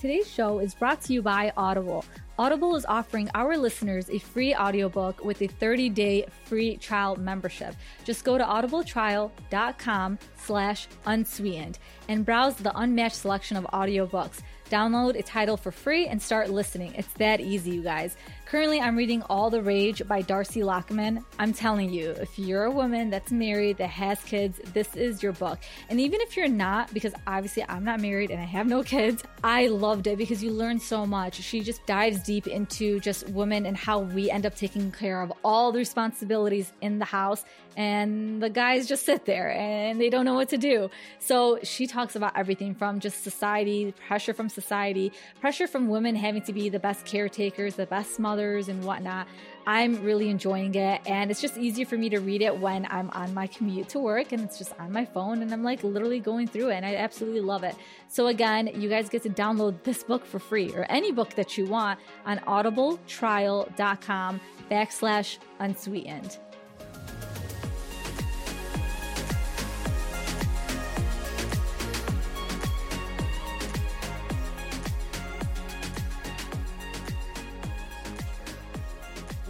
Today's show is brought to you by Audible. Audible is offering our listeners a free audiobook with a 30-day free trial membership. Just go to audibletrial.com slash unsweetened and browse the unmatched selection of audiobooks. Download a title for free and start listening. It's that easy, you guys. Currently, I'm reading All the Rage by Darcy Lockman. I'm telling you, if you're a woman that's married, that has kids, this is your book. And even if you're not, because obviously I'm not married and I have no kids, I loved it because you learn so much. She just dives deep into just women and how we end up taking care of all the responsibilities in the house. And the guys just sit there and they don't know what to do. So she talks about everything from just society, pressure from society, pressure from women having to be the best caretakers, the best mothers and whatnot. I'm really enjoying it. And it's just easier for me to read it when I'm on my commute to work and it's just on my phone and I'm like literally going through it. And I absolutely love it. So, again, you guys get to download this book for free or any book that you want on audibletrial.com backslash unsweetened.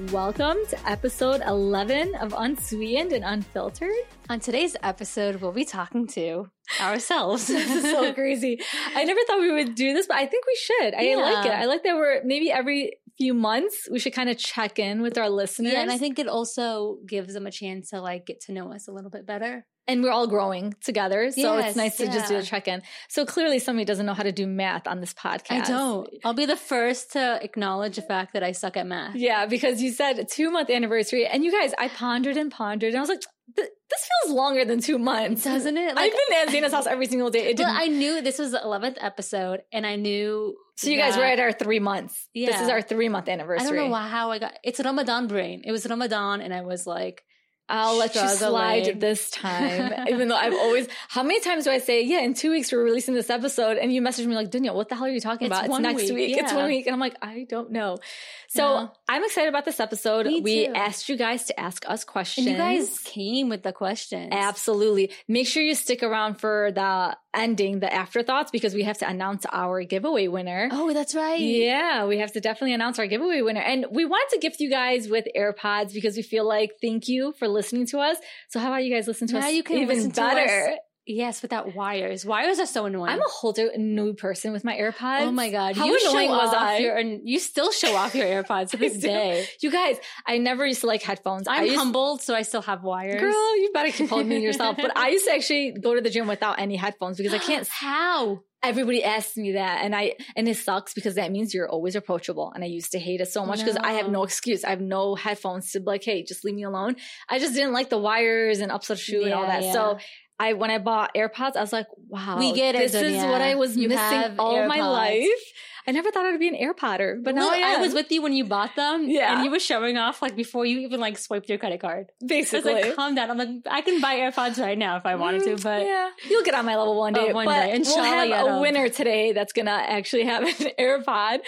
Welcome to episode 11 of Unsweetened and Unfiltered. On today's episode, we'll be talking to ourselves. this is so crazy. I never thought we would do this, but I think we should. I yeah. like it. I like that we're maybe every few months we should kind of check in with our listeners. Yeah, and I think it also gives them a chance to like get to know us a little bit better and we're all growing together. So yes, it's nice to yeah. just do a check in. So clearly somebody doesn't know how to do math on this podcast. I don't. I'll be the first to acknowledge the fact that I suck at math. Yeah, because you said two month anniversary and you guys, I pondered and pondered and I was like, this feels longer than two months, doesn't it? Like, I've been at Zaina's house every single day. It well, I knew this was the eleventh episode, and I knew. So you guys were at our three months. Yeah, this is our three month anniversary. I don't know how I got. It's Ramadan brain. It was Ramadan, and I was like, I'll let you slide this time. Even though I've always, how many times do I say, yeah, in two weeks we're releasing this episode and you message me like, Danielle, what the hell are you talking it's about? It's next week. week. Yeah. It's one week. And I'm like, I don't know. So yeah. I'm excited about this episode. We asked you guys to ask us questions. And you guys came with the questions. Absolutely. Make sure you stick around for the ending, the afterthoughts, because we have to announce our giveaway winner. Oh, that's right. Yeah, we have to definitely announce our giveaway winner. And we wanted to gift you guys with AirPods because we feel like thank you for listening to us. So how about you guys listen to now us you can even better? Yes, without wires. Wires are so annoying. I'm a whole new person with my AirPods. Oh my god, how you annoying was I? Your, and you still show off your AirPods to this day. You guys, I never used to like headphones. I'm used, humbled, so I still have wires. Girl, you better keep holding yourself. But I used to actually go to the gym without any headphones because I can't. how? Everybody asks me that, and I and it sucks because that means you're always approachable. And I used to hate it so much because no. I have no excuse. I have no headphones to be like, hey, just leave me alone. I just didn't like the wires and upset shoe yeah, and all that. Yeah. So I when I bought AirPods, I was like, wow, we get it. This is what I was you missing all AirPods. my life. I never thought I'd be an AirPodder, but now Look, I, I, was with you when you bought them. Yeah. And you were showing off like before you even like swiped your credit card. Basically. I was like, calm down. I'm like, I can buy AirPods right now if I wanted to, mm, but. Yeah. You'll get on my level one oh, day. Oh, one day. We'll have a winner today that's to actually have an AirPod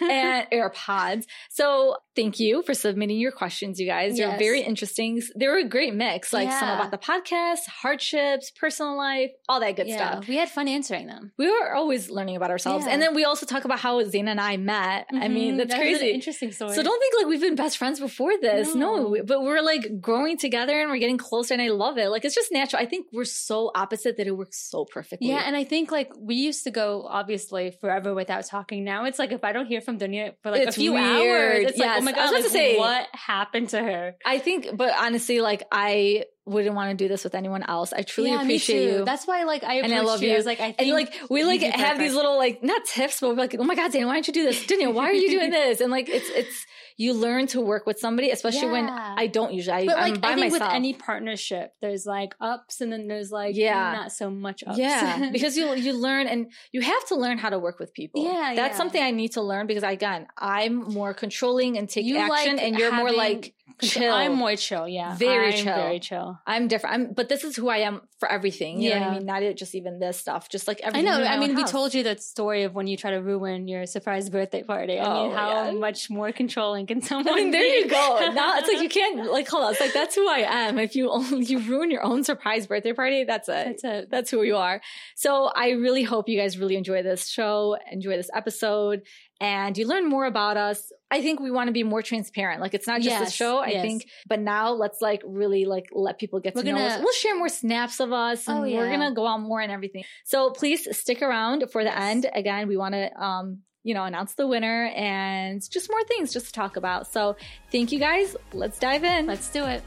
and AirPods. So thank you for submitting your questions, you guys. They're very interesting. They were a great mix, like yeah. some about the podcast, hardships, personal life, all that good yeah. stuff. We had fun answering them. We were always learning about ourselves. And then we also talk about how Zaina and I met. Mm-hmm. I mean, that's that crazy. interesting story. So don't think like we've been best friends before this. No. no, but we're like growing together and we're getting closer and I love it. Like it's just natural. I think we're so opposite that it works so perfectly. Yeah. And I think like we used to go obviously forever without talking. Now it's like if I don't hear from Dunya for like it's a few weird. hours, it's yes. like, oh my God, I was like, to say, what happened to her? I think, but honestly, like I wouldn't want to do this with anyone else. I truly yeah, appreciate you. That's why, like, I and I love you. I was like, I and like we like have these little like not tips, but we're like, oh my god, Dana, why don't you do this? Danielle, why are you doing this? And like, it's it's you learn to work with somebody, especially yeah. when I don't usually. But I, like, I'm by I think myself. with any partnership, there's like ups and then there's like yeah. not so much ups. Yeah, because you you learn and you have to learn how to work with people. Yeah, that's yeah. something I need to learn because again, I'm more controlling and take you action, like and you're having, more like chill. I'm more chill. Yeah, Very I'm chill. Very chill. I'm different. I'm, but this is who I am for everything. You know what I mean? Not it- just even this stuff. Just like everything. I know. I mean, we house. told you that story of when you try to ruin your surprise birthday party. I Oh mean, how God. much more controlling can someone? I mean, there be? you go. Now it's like you can't like hold on. It's like that's who I am. If you only, you ruin your own surprise birthday party, that's it. That's it. That's who you are. So I really hope you guys really enjoy this show, enjoy this episode, and you learn more about us. I think we want to be more transparent. Like it's not just a Yes, show. I yes. think, but now let's like really like let people get We're to know us. We'll share more snaps of us, and Oh, we're gonna go out more and everything. So please stick around for the Yes. end. Again, we want to um you know announce the winner and just more things just to talk about. So thank you guys. Let's dive in. Let's do it.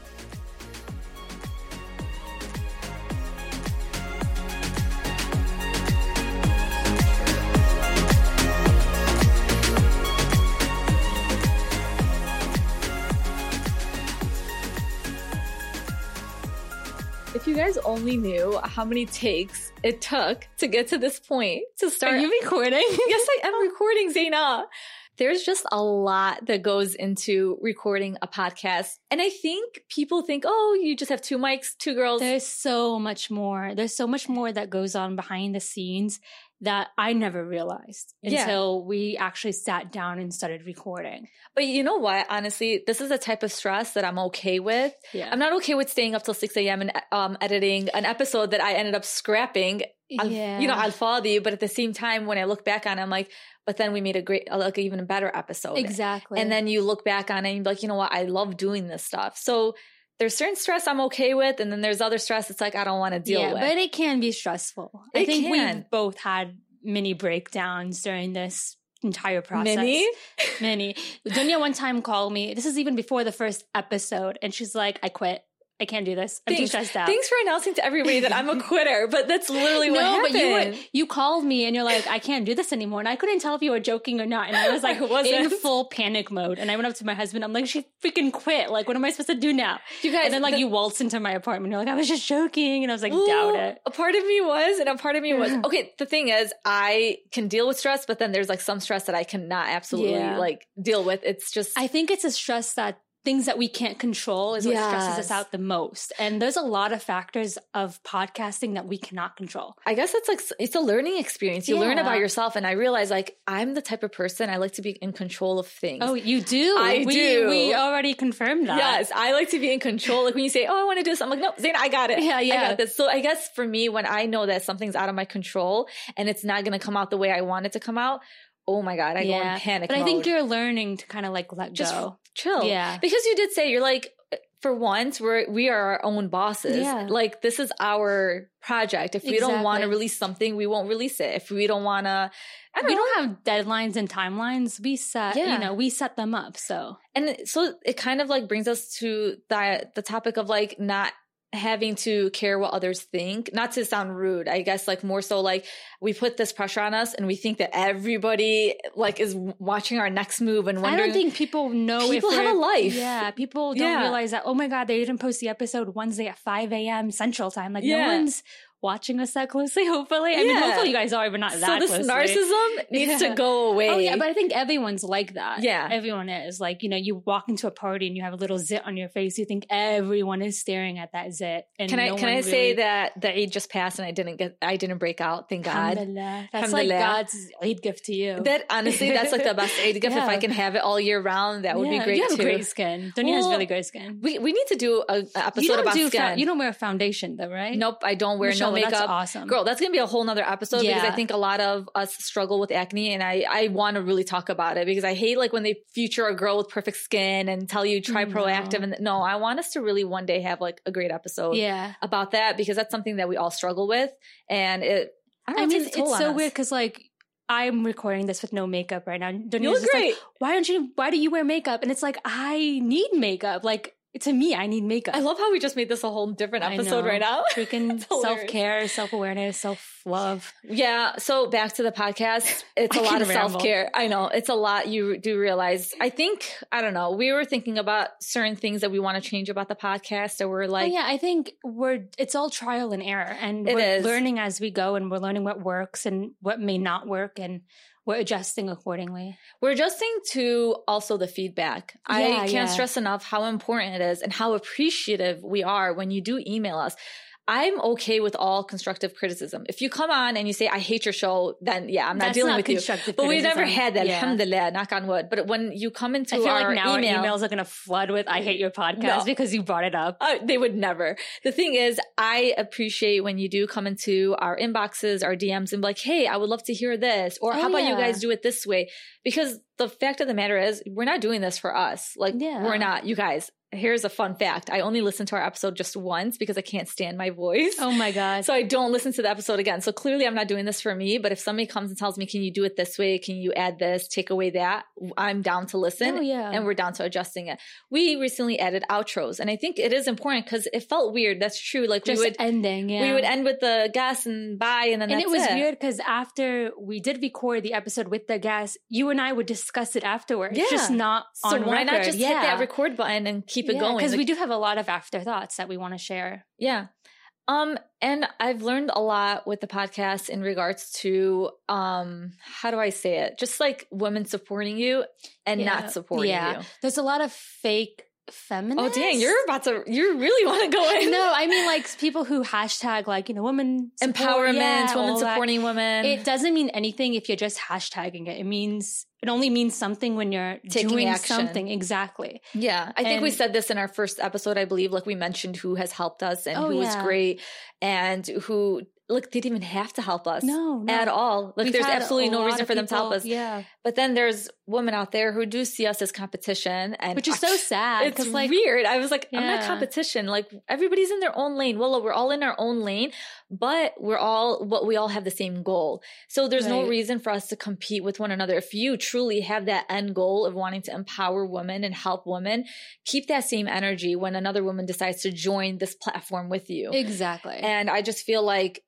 You guys only knew how many takes it took to get to this point to start. Are you recording? yes, I am recording, Zaina. There's just a lot that goes into recording a podcast. And I think people think, oh, you just have two mics, two girls. There's so much more. There's so much more that goes on behind the scenes that I never realized Yeah. until we actually sat down and started recording. But you know what? Honestly, this is a type of stress that I'm okay with. Yeah. I'm not okay with staying up till 6 a.m. and um, editing an episode that I ended up scrapping. Yeah. You know, I'll follow you, but at the same time, when I look back on it, I'm like, but then we made a great, like, even a better episode. exactly. And then you look back on it and you're like, you know what? I love doing this stuff. So there's certain stress I'm okay with. And then there's other stress it's like, I don't want to deal with. yeah, with. but it can be stressful. I think can. we both had mini breakdowns during this entire process. Mini? Mini. Dunya one time called me. This is even before the first episode, and she's like, "I quit. I can't do this. I'm too Thanks- stressed out." Thanks for announcing to everybody that I'm a quitter, but that's literally what no, happened. but you you called me and you're like, I can't do this anymore, and I couldn't tell if you were joking or not, and I was like, I wasn't. in full panic mode, and I went up to my husband. I'm like, she freaking quit. Like, what am I supposed to do now? you guys, And then like the- you waltz into my apartment. You're like, I was just joking, and I was like, Well, doubt it. A part of me was, and a part of me was okay. The thing is, I can deal with stress, but then there's like some stress that I cannot absolutely Yeah. like deal with. It's just I think it's a stress that things that we can't control is what stresses us out the most. And there's a lot of factors of podcasting that we cannot control. I guess it's like it's a learning experience. You learn about yourself, and I realize like I'm the type of person I like to be in control of things. Oh, you do? I we, do. We already confirmed that. Yes, I like to be in control. Like when you say, "Oh, I want to do this," I'm like, "No, Zayn, I got it. Yeah, I yeah. got this." So I guess for me, when I know that something's out of my control and it's not going to come out the way I want it to come out, oh my god, I go in panic. But I think you're learning to kind of like let Just go. Chill. Yeah. because you did say you're like. Uh, for once, we're we are our own bosses. Yeah. Like this is our project. If we don't want to release something, we won't release it. If we don't want to, don't we know. don't have deadlines and timelines. We set, Yeah. you know, we set them up. So and so it kind of like brings us to the the topic of like not having to care what others think not to sound rude i guess like more so like we put this pressure on us and we think that everybody like is watching our next move and I don't think people know People have a life. Yeah, people don't Yeah. realize that. Oh my god, they didn't post the episode Wednesday at five a.m. Central Time. Like Yeah. no one's watching us that closely. Hopefully, I mean, hopefully you guys are, but not so that this closely. narcissism needs Yeah. to go away Oh yeah, but I think everyone's like that. Yeah. everyone is like you know you walk into a party and you have a little zit on your face. You think everyone is staring at that zit. And can i no can i one say really- that the eid just passed and i didn't get i didn't break out thank god Alhamdulillah. That's like. God's Eid gift to you. that honestly that's like the best aid gift if i can have it all year round that would Yeah, be great You have too great skin. Dunya has really great skin. we, we need to do a, a episode about skin Fa- you don't wear a foundation though, right? Nope, I don't wear Michelle, no that's makeup. awesome. Girl, that's gonna be a whole nother episode because I think a lot of us struggle with acne and I, I want to really talk about it because I hate like when they feature a girl with perfect skin and tell you try No. Proactiv and no, I want us to really one day have like a great episode Yeah. about that because that's something that we all struggle with and it I, don't I mean, toll it's so us. weird because like I'm recording this with no makeup right now. Dunya's You look great. like, why don't you? Why do you wear makeup? And it's like I need makeup. Like to me, I need makeup. I love how we just made this a whole different episode right now. freaking self care, self awareness, self love. Yeah. So back to the podcast. It's a lot of self care. I know it's a lot. You do realize. I think I don't know. We were thinking about certain things that we want to change about the podcast, and we're like, oh, yeah, I think we're it's all trial and error, and we're is. learning as we go, and we're learning what works and what may not work, and we're adjusting accordingly. We're adjusting to also the feedback. I can't yeah. stress enough how important it is and how appreciative we are when you do email us. I'm okay with all constructive criticism. If you come on and you say, I hate your show, then yeah, I'm not That's dealing not with you. constructive But we've never had that, Yeah. alhamdulillah, knock on wood. But when you come into I feel our like now email, our emails are going to flood with "I hate your podcast" No. because you brought it up. Uh, they would never. The thing is, I appreciate when you do come into our inboxes, our DMs, and be like, "Hey, I would love to hear this," or Oh, "How about you guys do it this way?" Because the fact of the matter is, we're not doing this for us. Like, Yeah. we're not. You guys, here's a fun fact: I only listened to our episode just once because I can't stand my voice. Oh my god! So I don't listen to the episode again. So clearly I'm not doing this for me. But if somebody comes and tells me, can you do it this way? Can you add this, take away that? I'm down to listen oh yeah, and we're down to adjusting it. We recently added outros and I think it is important because it felt weird. That's true. Like just we would, ending. Yeah. we would end with the guest and bye and then and it was weird because after we did record the episode with the guest, you and I would discuss it afterwards. Yeah. just not So on why record. not just yeah. hit that record button and keep it going? Because Like, we do have a lot of afterthoughts that we want to share. Yeah. Um, and I've learned a lot with the podcast in regards to um how do I say it? Just like women supporting you and Yeah. not supporting Yeah. you. There's a lot of fake feminists. Oh dang, you're about to you really want to go in. no, I mean like people who hashtag like you know women support- empowerment, yeah, women all that. supporting women. It doesn't mean anything if you're just hashtagging it. It means it only means something when you're Taking doing action. something. Exactly. Yeah, I think we said this in our first episode. I believe, like we mentioned, who has helped us and Oh, who was yeah. great, and who look they didn't even have to help us No, no. at all. Like We've there's absolutely no reason for them to help us. Yeah, But then there's women out there who do see us as competition, and which is so sad. It's like weird. I was like, I'm not competition. Like everybody's in their own lane. Well, we're all in our own lane, but we're all what we all have the same goal. So there's no reason for us to compete with one another. If you truly have that end goal of wanting to empower women and help women, keep that same energy when another woman decides to join this platform with you. exactly. And I just feel like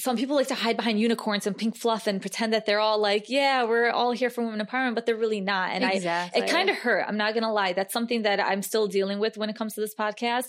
some people like to hide behind unicorns and pink fluff and pretend that they're all like, yeah, we're all here for women empowerment, but they're really not. And I, it kind of hurt. I'm not going to lie. That's something that I'm still dealing with when it comes to this podcast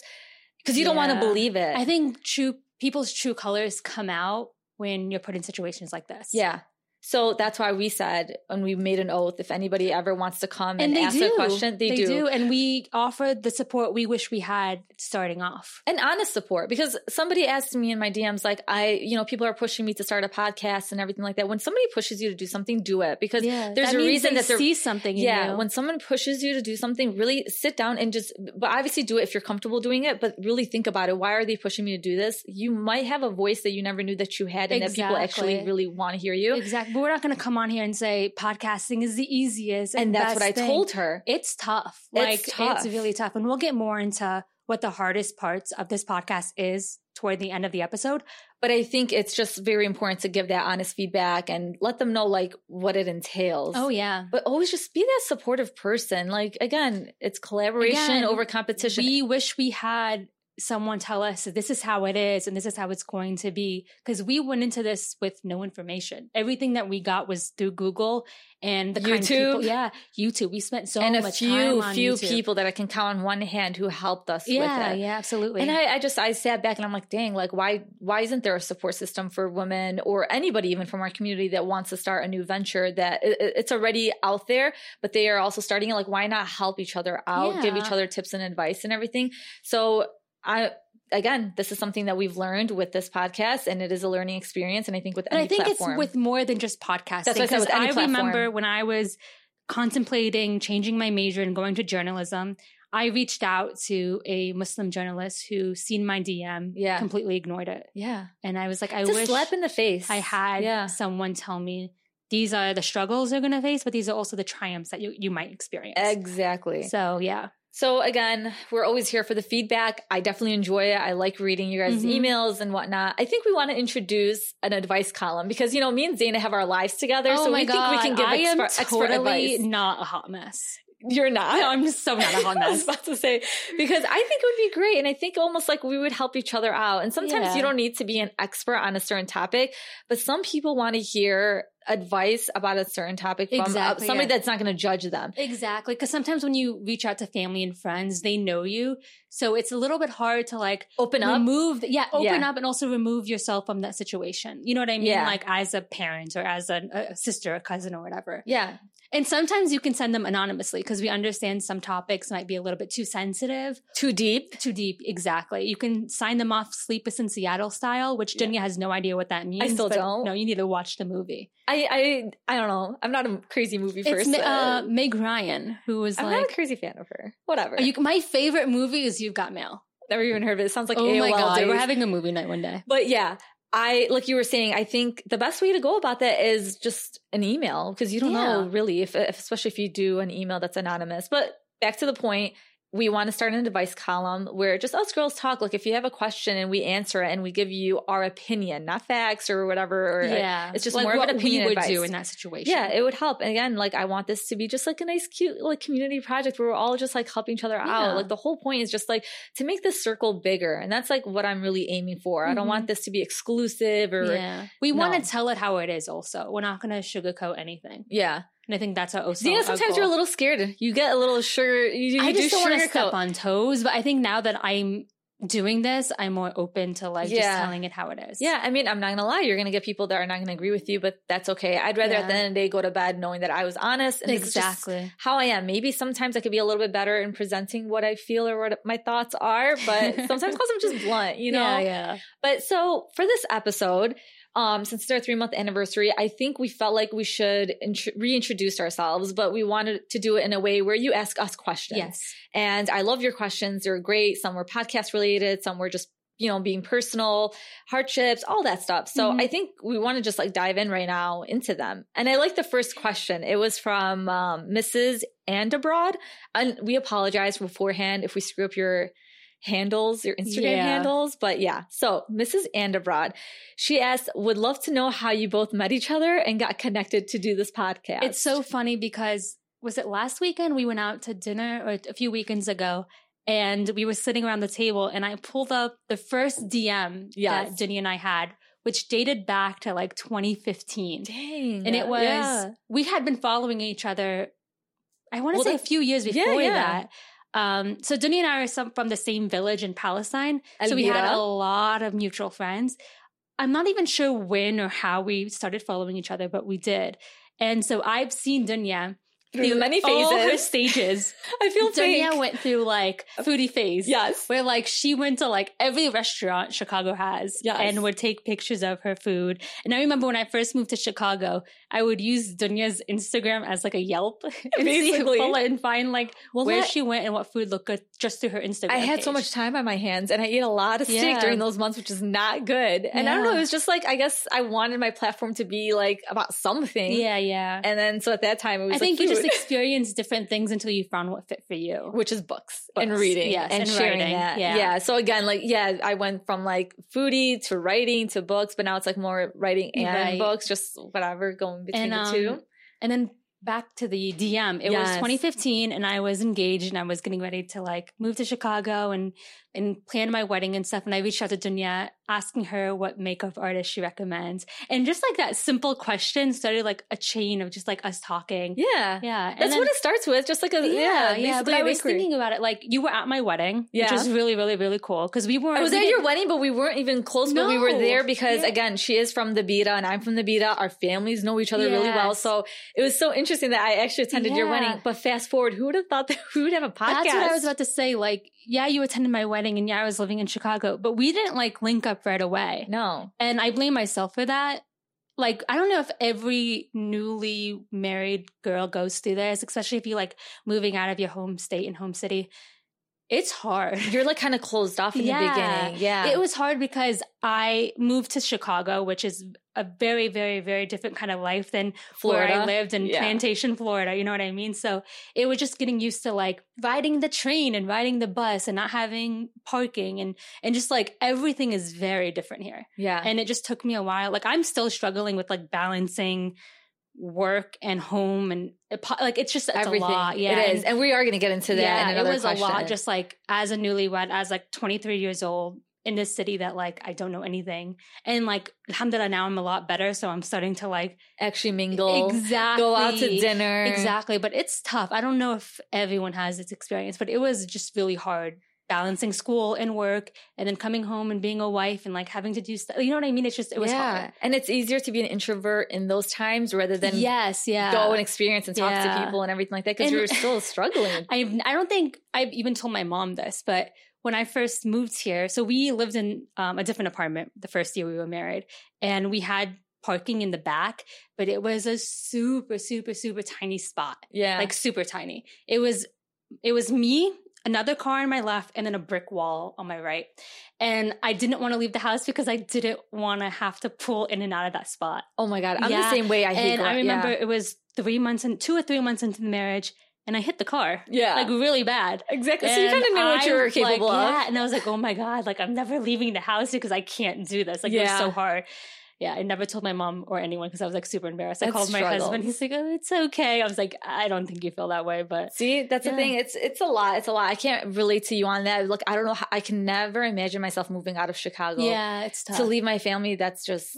because you don't want to believe it. I think true people's true colors come out when you're put in situations like this. yeah. So that's why we said, and we made an oath, if anybody ever wants to come and, And they ask do. a question, they, do. And we offered the support we wish we had starting off. And honest support because somebody asked me in my DMs, like, I, you know, people are pushing me to start a podcast and everything like that. When somebody pushes you to do something, do it because Yeah, there's a reason they that they're see something. In Yeah, you. when someone pushes you to do something, really sit down and just, but obviously do it if you're comfortable doing it, but really think about it. Why are they pushing me to do this? You might have a voice that you never knew that you had and that people actually really want to hear you. exactly. But we're not going to come on here and say podcasting is the easiest. And that's best what I thing. told her. It's tough. It's Like tough. it's really tough. And we'll get more into what the hardest parts of this podcast is toward the end of the episode. But I think it's just very important to give that honest feedback and let them know like what it entails. Oh yeah. But always just be that supportive person. Like again, it's collaboration Again, over competition. We wish we had someone tell us this is how it is and this is how it's going to be because we went into this with no information. Everything that we got was through Google and the YouTube. people, yeah, YouTube. We spent so and a much few time on few YouTube. people that I can count on one hand who helped us Yeah, with it. yeah, absolutely. And I, I just I sat back and I'm like, dang, like why why isn't there a support system for women or anybody even from our community that wants to start a new venture that it, it- it's already out there, but they are also starting it? Like, why not help each other out, give each other tips and advice and everything? So I again, this is something that we've learned with this podcast, and it is a learning experience. And I think with And I think platform, it's with more than just podcasting. I said, with any I remember when I was contemplating changing my major and going to journalism, I reached out to a Muslim journalist who seen my DM, Yeah. completely ignored it. yeah, And I was like, I it's wish slap in the face. I had yeah. someone tell me these are the struggles you're going to face, but these are also the triumphs that you, you might experience. Exactly. So yeah, So again, we're always here for the feedback. I definitely enjoy it. I like reading your guys' Mhm. emails and whatnot. I think we want to introduce an advice column because you know me and Zaina have our lives together, so we think we can give Oh I am expert, expert totally advice. not a hot mess. You're not. No, I'm just so not a hot I was about to say because I think it would be great, and I think almost like we would help each other out. And sometimes Yeah. you don't need to be an expert on a certain topic, but some people want to hear advice about a certain topic from uh, Exactly, somebody yeah. that's not going to judge them. Exactly. Because sometimes when you reach out to family and friends, they know you. So it's a little bit hard to like Open up. remove, the, yeah, open Yeah. up and also remove yourself from that situation. You know what I mean? Yeah. Like as a parent or as a, a sister, a cousin, or whatever. Yeah, And sometimes you can send them anonymously because we understand some topics might be a little bit too sensitive, too deep. too deep. Exactly. You can sign them off Sleepless in Seattle style, which Yeah. Dunya has no idea what that means. I still don't. No, you need to watch the movie. I I I don't know. I'm not a crazy movie It's person. Ma- uh, Meg Ryan, who was like I'm like, not a crazy fan of her. Whatever. You, my favorite movie is You've Got Mail. Never even heard of it. It sounds like oh AOL my god, days. we're having a movie night one day. But yeah, I like you were saying. I think the best way to go about that is just an email because you don't know really if, if, especially if you do an email that's anonymous. But back to the point, we want to start an advice column where just us girls talk. Like if you have a question and we answer it and we give you our opinion, not facts or whatever. Or yeah, it's just like more of what an opinion we would advice. do in that situation. Yeah, it would help. And again, like I want this to be just like a nice, cute, like community project where we're all just like helping each other Yeah. out. Like the whole point is just like to make this circle bigger. And that's like what I'm really aiming for. I don't want mm-hmm. this to be exclusive or yeah. We want to tell it how it is. Also, we're not going to sugarcoat anything, yeah. And I think that's how Also Zaina, our sometimes you're a little scared. You get a little sugar. You, you I just do don't want to step on toes, but I think now that I'm doing this, I'm more open to like just telling it how it is. Yeah, I mean, I'm not gonna lie. You're gonna get people that are not gonna agree with you, but that's okay. I'd rather at the end of the day go to bed knowing that I was honest and this is just exactly. how I am. Maybe sometimes I could be a little bit better in presenting what I feel or what my thoughts are, but sometimes because I'm just blunt, you know. yeah, yeah. But so for this episode, um, since it's our three month anniversary, I think we felt like we should int- reintroduce ourselves, but we wanted to do it in a way where you ask us questions. Yes. And I love your questions. They're great. Some were podcast related, some were just, you know, being personal, hardships, all that stuff. So Mhm. I think we want to just like dive in right now into them. And I like the first question. It was from um, Mrs. Andabroad. And we apologize beforehand if we screw up your handles, your Instagram Yeah. handles. But yeah. So Mrs. Andabroad, she asked, would love to know how you both met each other and got connected to do this podcast. It's so funny because was it last weekend we went out to dinner or a few weekends ago and we were sitting around the table and I pulled up the first DM Yes. that Jenny and I had, which dated back to like 2015. Dang. And it was, Yeah. we had been following each other, I want to Well, say a few years Yeah, before yeah. that. Um, so Dunya and I are some, from the same village in Palestine. So we had a lot of mutual friends. I'm not even sure when or how we started following each other, but we did. And so I've seen Dunya through many phases. all her stages. I feel. Dunya went through like foodie phase. Yes. Where like she went to like every restaurant Chicago has Yes. and would take pictures of her food. And I remember when I first moved to Chicago, I would use Dunya's Instagram as like a Yelp and Basically. it and find like Well, where that- she went and what food looked good just through her Instagram. I had so much time on my hands and I ate a lot of steak Yeah. during those months, which is not good. And I don't know, it was just like, I guess I wanted my platform to be like about something. Yeah, yeah. And then so at that time it was I like think you just food, experienced different things until you found what fit for you. which is books, and reading yes, and, and sharing writing, that. yeah. yeah. So again, like, yeah, I went from like foodie to writing to books, but now it's like more writing and Right. books, just whatever going between And, the two. um, And then back to the DM. It was 2015 and I was engaged and I was getting ready to like move to Chicago and and planned my wedding and stuff. And I reached out to Dunya asking her what makeup artist she recommends. And just like that simple question started like a chain of just like us talking. Yeah. Yeah. That's what it starts with. Just like a, yeah, yeah, yeah. But I was bakery. thinking about it like you were at my wedding, Yeah. which was really, really, really cool. Cause we weren't I was we at your wedding, but we weren't even close. But we were there because, Yeah. again, she is from the Beta and I'm from the Beta. Our families know each other really well. So it was so interesting that I actually attended your wedding. But fast forward, who would have thought that we would have a podcast? That's what I was about to say. Like, yeah, you attended my wedding and yeah, I was living in Chicago, but we didn't like link up right away. No. And I blame myself for that. Like, I don't know if every newly married girl goes through this, especially if you like moving out of your home state and home city. It's hard. You're like kind of closed off in Yeah. the beginning. Yeah. It was hard because I moved to Chicago, which is a very, very, very different kind of life than where I lived in Yeah. Plantation, Florida. You know what I mean? So it was just getting used to like riding the train and riding the bus and not having parking and and just like everything is very different here. Yeah. And it just took me a while. Like I'm still struggling with like balancing work and home and like it's just it's Everything. a lot. Yeah, it is, and we are going to get into that. yeah, in it was question. a lot. Just like as a newlywed, as like 23 years old in this city that like I don't know anything, and like alhamdulillah now I'm a lot better, so I'm starting to like actually mingle, exactly go out to dinner, exactly. But it's tough. I don't know if everyone has this experience, but it was just really hard balancing school and work and then coming home and being a wife and like having to do stuff. You know what I mean? It's just, it was yeah. hard. and it's easier to be an introvert in those times rather than yes, yeah. go and experience and talk Yeah. to people and everything like that because you're still struggling. I've, I don't think I've even told my mom this, but when I first moved here, so we lived in um, a different apartment the first year we were married, and we had parking in the back, but it was a super, super, super tiny spot, yeah, like super tiny. It was, it was me, another car on my left, and then a brick wall on my right. And I didn't want to leave the house because I didn't want to have to pull in and out of that spot. oh my god, I'm the same way. I hate. and I remember yeah. it was three months and two or three months into the marriage, and I hit the car. Yeah. Like really bad. exactly. So you kind of knew what you were capable like, of. Yeah. And I was like, oh my God, like I'm never leaving the house because I can't do this. Like it was so hard. Yeah, I never told my mom or anyone because I was like super embarrassed. I That's called my struggle. husband. He's like, oh, it's okay. I was like, I don't think you feel that way, but See, that's the thing. It's it's a lot. It's a lot. I can't relate to you on that. Look, I don't know. How, I can never imagine myself moving out of Chicago yeah, it's tough. to leave my family. That's just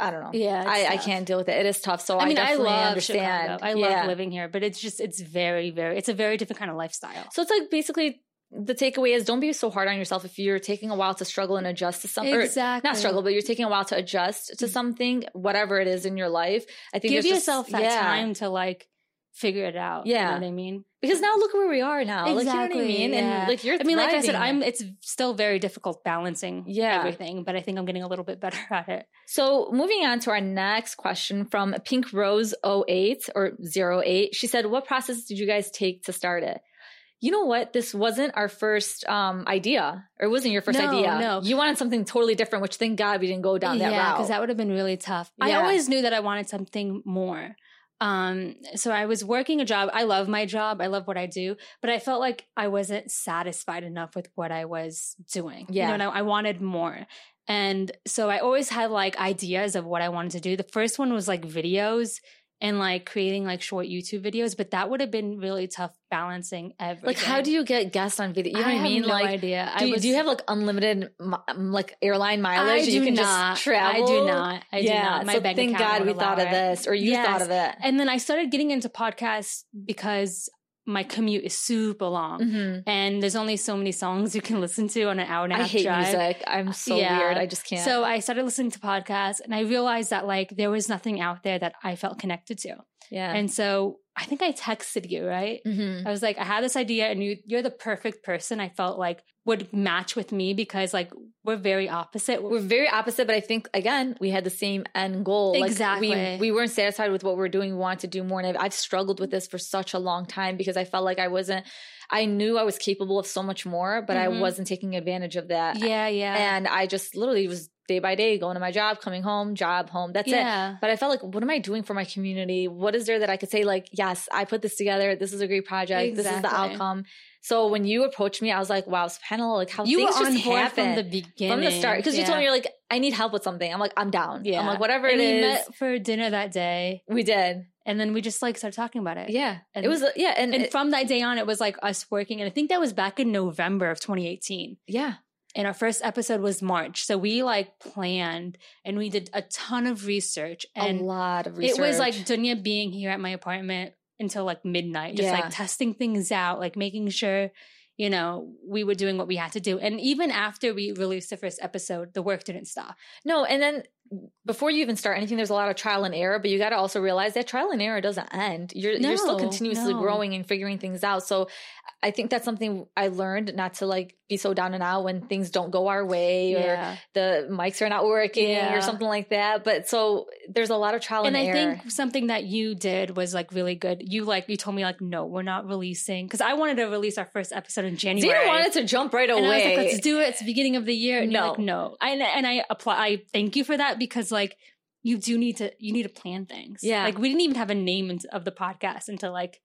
I don't know. Yeah, I, I can't deal with it. It is tough. So I, I mean, I, definitely love understand. Chicago. I Yeah. love living here, but it's just, it's very, very, it's a very different kind of lifestyle. So it's like basically the takeaway is don't be so hard on yourself if you're taking a while to struggle and adjust to something. Exactly. Not struggle, but you're taking a while to adjust to mm-hmm. something, whatever it is in your life. I think Give there's just- yourself that yeah. time to like figure it out. Yeah. You know what I mean? Because now look where we are now. Like you know what I mean? yeah. And like you're I mean, like I said. I'm. It's still very difficult balancing Yeah. everything, but I think I'm getting a little bit better at it. So moving on to our next question from Pink Rose 08 or 08. She said, What process did you guys take to start it? You know what? This wasn't our first um, idea, or it wasn't your first No, idea. no. You wanted something totally different, which thank God we didn't go down that yeah, route. because that would have been really tough. I always knew that I wanted something more. Um, so I was working a job. I love my job. I love what I do, but I felt like I wasn't satisfied enough with what I was doing. Yeah. You know, and I, I wanted more. And so I always had like ideas of what I wanted to do. The first one was like videos and like creating like short YouTube videos, but that would have been really tough balancing everything. like, how do you get guests on video? You know I what I have mean? no like, idea. do was, do you have like unlimited like airline mileage? I do you can not. just travel. I do not. I do not. My so bank thank God we thought allow of this, or you Yes. thought of it. And then I started getting into podcasts because my commute is super long. Mhm. And there's only so many songs you can listen to on an hour and a half I hate drive. music. I'm so Yeah. weird. I just can't. So I started listening to podcasts and I realized that like there was nothing out there that I felt connected to. yeah. And so I think I texted you, right? Mhm. I was like, I had this idea and you you're the perfect person I felt like would match with me because like we're very opposite. we're very opposite, but I think again we had the same end goal. Exactly. Like we we weren't satisfied with what we are doing. We wanted to do more, and I've, I've struggled with this for such a long time because I felt like I wasn't. I knew I was capable of so much more, but I Mhm. wasn't taking advantage of that. yeah, yeah. And I just literally was day by day going to my job, coming home, job, home. That's it. But I felt like, what am I doing for my community? What is there that I could say, like, yes, I put this together. This is a great project. This is the outcome. So when you approached me, I was like, wow, subhanAllah, like how You were things on just board happen from the beginning. from the start because you told me you're like I need help with something. I'm like I'm down. Yeah. I'm like whatever and it we is. met for dinner that day, we did. and then we just like started talking about it. Yeah. And- it was uh, yeah and, And it- from that day on, it was like us working, and I think that was back in November of 2018. yeah. And our first episode was March, so we like planned and we did a ton of research, and a lot of research. it was like Dunya being here at my apartment until like midnight, just Yeah. like testing things out, like making sure. You know, we were doing what we had to do. And even after we released the first episode, the work didn't stop. no, and then before you even start anything, there's a lot of trial and error, but you got to also realize that trial and error doesn't end. You're you're still continuously no. growing and figuring things out. So I think that's something I learned not to like be so down and out when things don't go our way or Yeah. the mics are not working Yeah. or something like that. But so there's a lot of trial and, and I error. think something that you did was like really good. You like you told me like no, we're not releasing because I wanted to release our first episode in January. Zaina wanted to jump right and I was away. like, let's do it. It's the beginning of the year, and you're No. like, no. I, and I apply. I thank you for that because like you do need to you need to plan things. Yeah. like we didn't even have a name of the podcast until like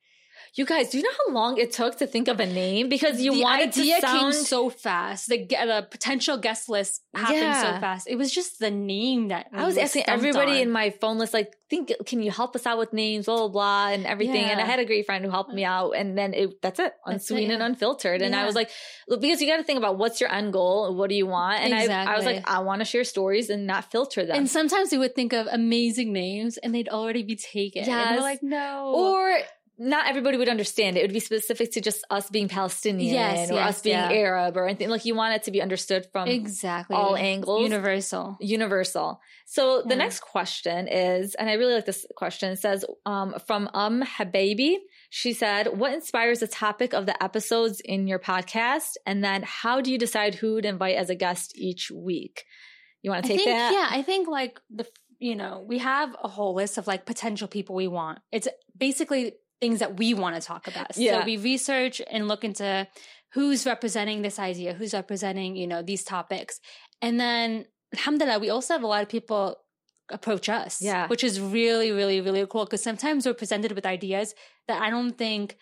You guys, do you know how long it took to think of a name? Because you the wanted idea to sound came so fast. The, the potential guest list happened Yeah. so fast. It was just the name that I was asking everybody on. in my phone list, like, think, can you help us out with names, blah, blah, blah, and everything. And I had a great friend who helped me out. And then it, that's it, unsweetened and yeah. unfiltered. And I was like, because you got to think about what's your end goal? What do you want? And I, I was like, I want to share stories and not filter them. And sometimes we would think of amazing names and they'd already be taken. And Yes. we're like, no. or not everybody would understand it. It would be specific to just us being Palestinian Yes, or yes, us being yeah. Arab or anything. Like you want it to be understood from exactly. all angles. Universal. universal. So the next question is, and I really like this question. It says um, from Um Habibi. She said, "What inspires the topic of the episodes in your podcast? And then how do you decide who to invite as a guest each week? You want to take think, that? yeah, I think like the, you know, we have a whole list of like potential people we want. It's basically things that we want to talk about. Yeah. So we research and look into who's representing this idea, who's representing, you know, these topics. And then, alhamdulillah, we also have a lot of people approach us. Yeah. Which is really, really, really cool because sometimes we're presented with ideas that I don't think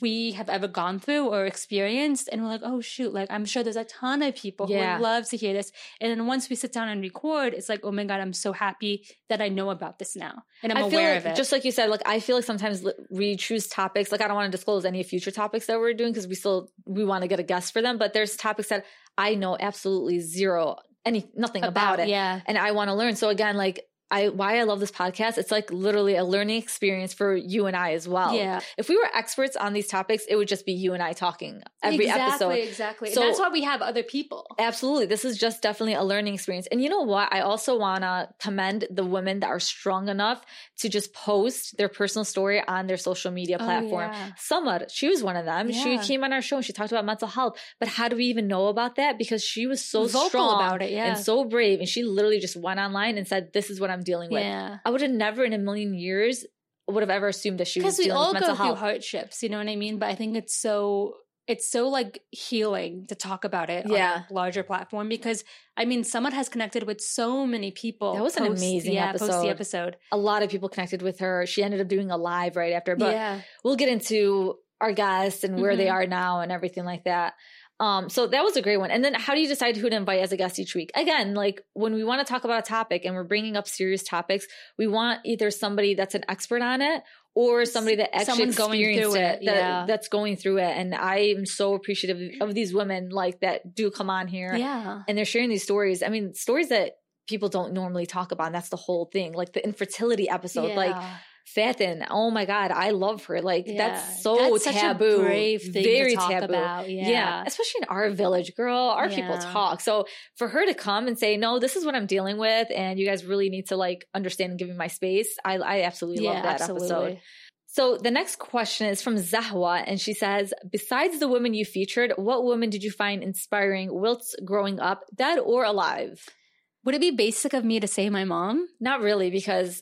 we have ever gone through or experienced and we're like oh shoot like i'm sure there's a ton of people who would love to hear this and then once we sit down and record it's like oh my god i'm so happy that i know about this now and i'm I feel aware like, of it just like you said, like I feel like sometimes we choose topics. Like I don't want to disclose any future topics that we're doing because we still we want to get a guest for them. But there's topics that I know absolutely zero, any nothing about, it. yeah and I want to learn. So again, like I why I love this podcast, it's like literally a learning experience for you and I as well. yeah If we were experts on these topics, it would just be you and I talking every exactly, episode. exactly So- and that's why we have other people Absolutely. This is just definitely a learning experience. And you know what? I also want to commend the women that are strong enough to just post their personal story on their social media Oh, platform. yeah. Samar, she was one of them. She came on our show and she talked about mental health. But how do we even know about that? Because she was so Vocal strong about it, yeah. and so brave. And she literally just went online and said, This is what I'm dealing with. yeah I would have never in a million years would have ever assumed that she was dealing with mental health. because we all go through hardships you know what i mean but i think it's so it's so like healing to talk about it Yeah. on a larger platform because i mean someone has connected with so many people That was an amazing yeah post episode. the episode A lot of people connected with her. She ended up doing a live right after. But yeah we'll get into our guests and where they Mhm. are now and everything like that. Um, so that was a great one. And then how do you decide who to invite as a guest each week? Again, like when we want to talk about a topic and we're bringing up serious topics, we want either somebody that's an expert on it or somebody that actually Someone going experienced through it, it, that- yeah. that's going through it. And I am so appreciative of these women like that do come on here yeah and they're sharing these stories. I mean, stories that people don't normally talk about. And that's the whole thing. Like the infertility episode, like Yeah. Fatin, oh my God, I love her. Like Yeah. that's so That's such a taboo. brave thing to very talk taboo. about, yeah. Especially in our village, girl. Our people talk. So for her to come and say, No, this is what I'm dealing with, and you guys really need to like understand and give me my space. I I absolutely yeah love that absolutely episode. So the next question is from Zahwa, and she says, Besides the women you featured, what women did you find inspiring whilst growing up, dead or alive? would it be basic of me to say my mom Not really, because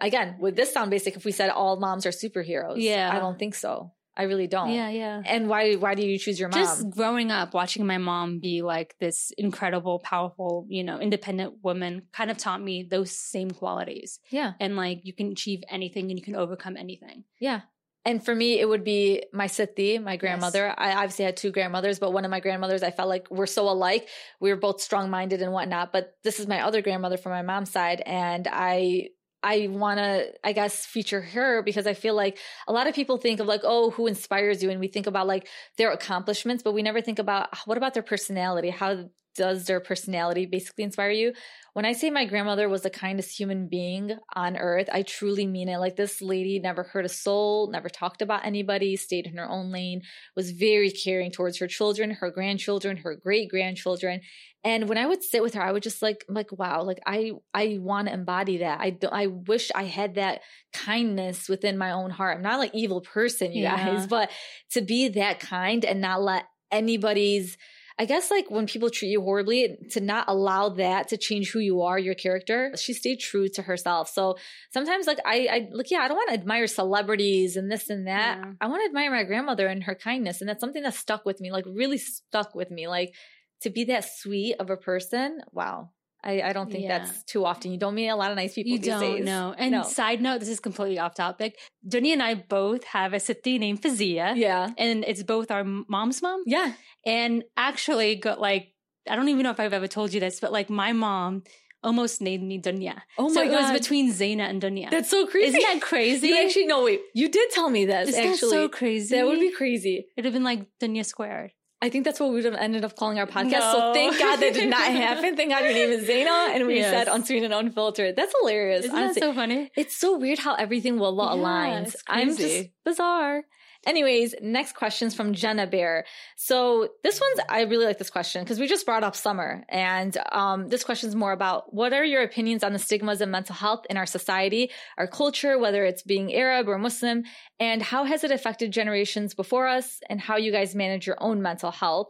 again, would this sound basic if we said all moms are superheroes? Yeah. I don't think so. I really don't. yeah yeah And why why do you choose your mom? just growing up watching my mom be like this incredible powerful you know independent woman kind of taught me those same qualities yeah. and like you can achieve anything and you can overcome anything Yeah. And for me, it would be my Sithi, my grandmother. I obviously had two grandmothers, but one of my grandmothers, I felt like we're so alike. We were both strong minded and whatnot. But this is my other grandmother from my mom's side. And I, I want to, I guess, feature her because I feel like a lot of people think of like, oh, who inspires you? And we think about like their accomplishments, but we never think about ah, what about their personality? How does their personality basically inspire you? When I say my grandmother was the kindest human being on earth, I truly mean it. Like this lady never hurt a soul, never talked about anybody, stayed in her own lane, was very caring towards her children, her grandchildren, her great grandchildren. And when I would sit with her, I would just like, like, wow, like I, I want to embody that. I, I wish I had that kindness within my own heart. I'm not like evil person, you Yeah. guys, but to be that kind and not let anybody's I guess like when people treat you horribly, to not allow that to change who you are, your character. She stayed true to herself. So sometimes like I, I look, yeah, I don't want to admire celebrities and this and that. Yeah. I want to admire my grandmother and her kindness. And that's something that stuck with me, like really stuck with me. Like to be that sweet of a person. Wow. I, I don't think Yeah. that's too often. You don't meet a lot of nice people You these don't know. And No. side note, this is completely off topic. Dunya and I both have a Sithi named Fazia. Yeah. And it's both our mom's mom. Yeah. And actually got like, I don't even know if I've ever told you this, but like my mom almost named me Dunya. Oh my so it God. was between Zaina and Dunya. That's so crazy. Isn't that crazy? You actually no wait. You did tell me this. Isn't that actually, so crazy? that would be crazy. It'd have been like Dunya squared. I think that's what we would have ended up calling our podcast. No. So thank God that did not happen. Thank God your name is Zaina, and we Yes. said unsweet and unfiltered. That's hilarious. Isn't honestly. that so funny? It's so weird how everything will Yeah, aligns. it's I'm just bizarre. Anyways, next question's from Jenna Bear. So this one's I really like this question because we just brought up Samar, and um, this question's more about what are your opinions on the stigmas of mental health in our society, our culture, whether it's being Arab or Muslim, and how has it affected generations before us, and how you guys manage your own mental health.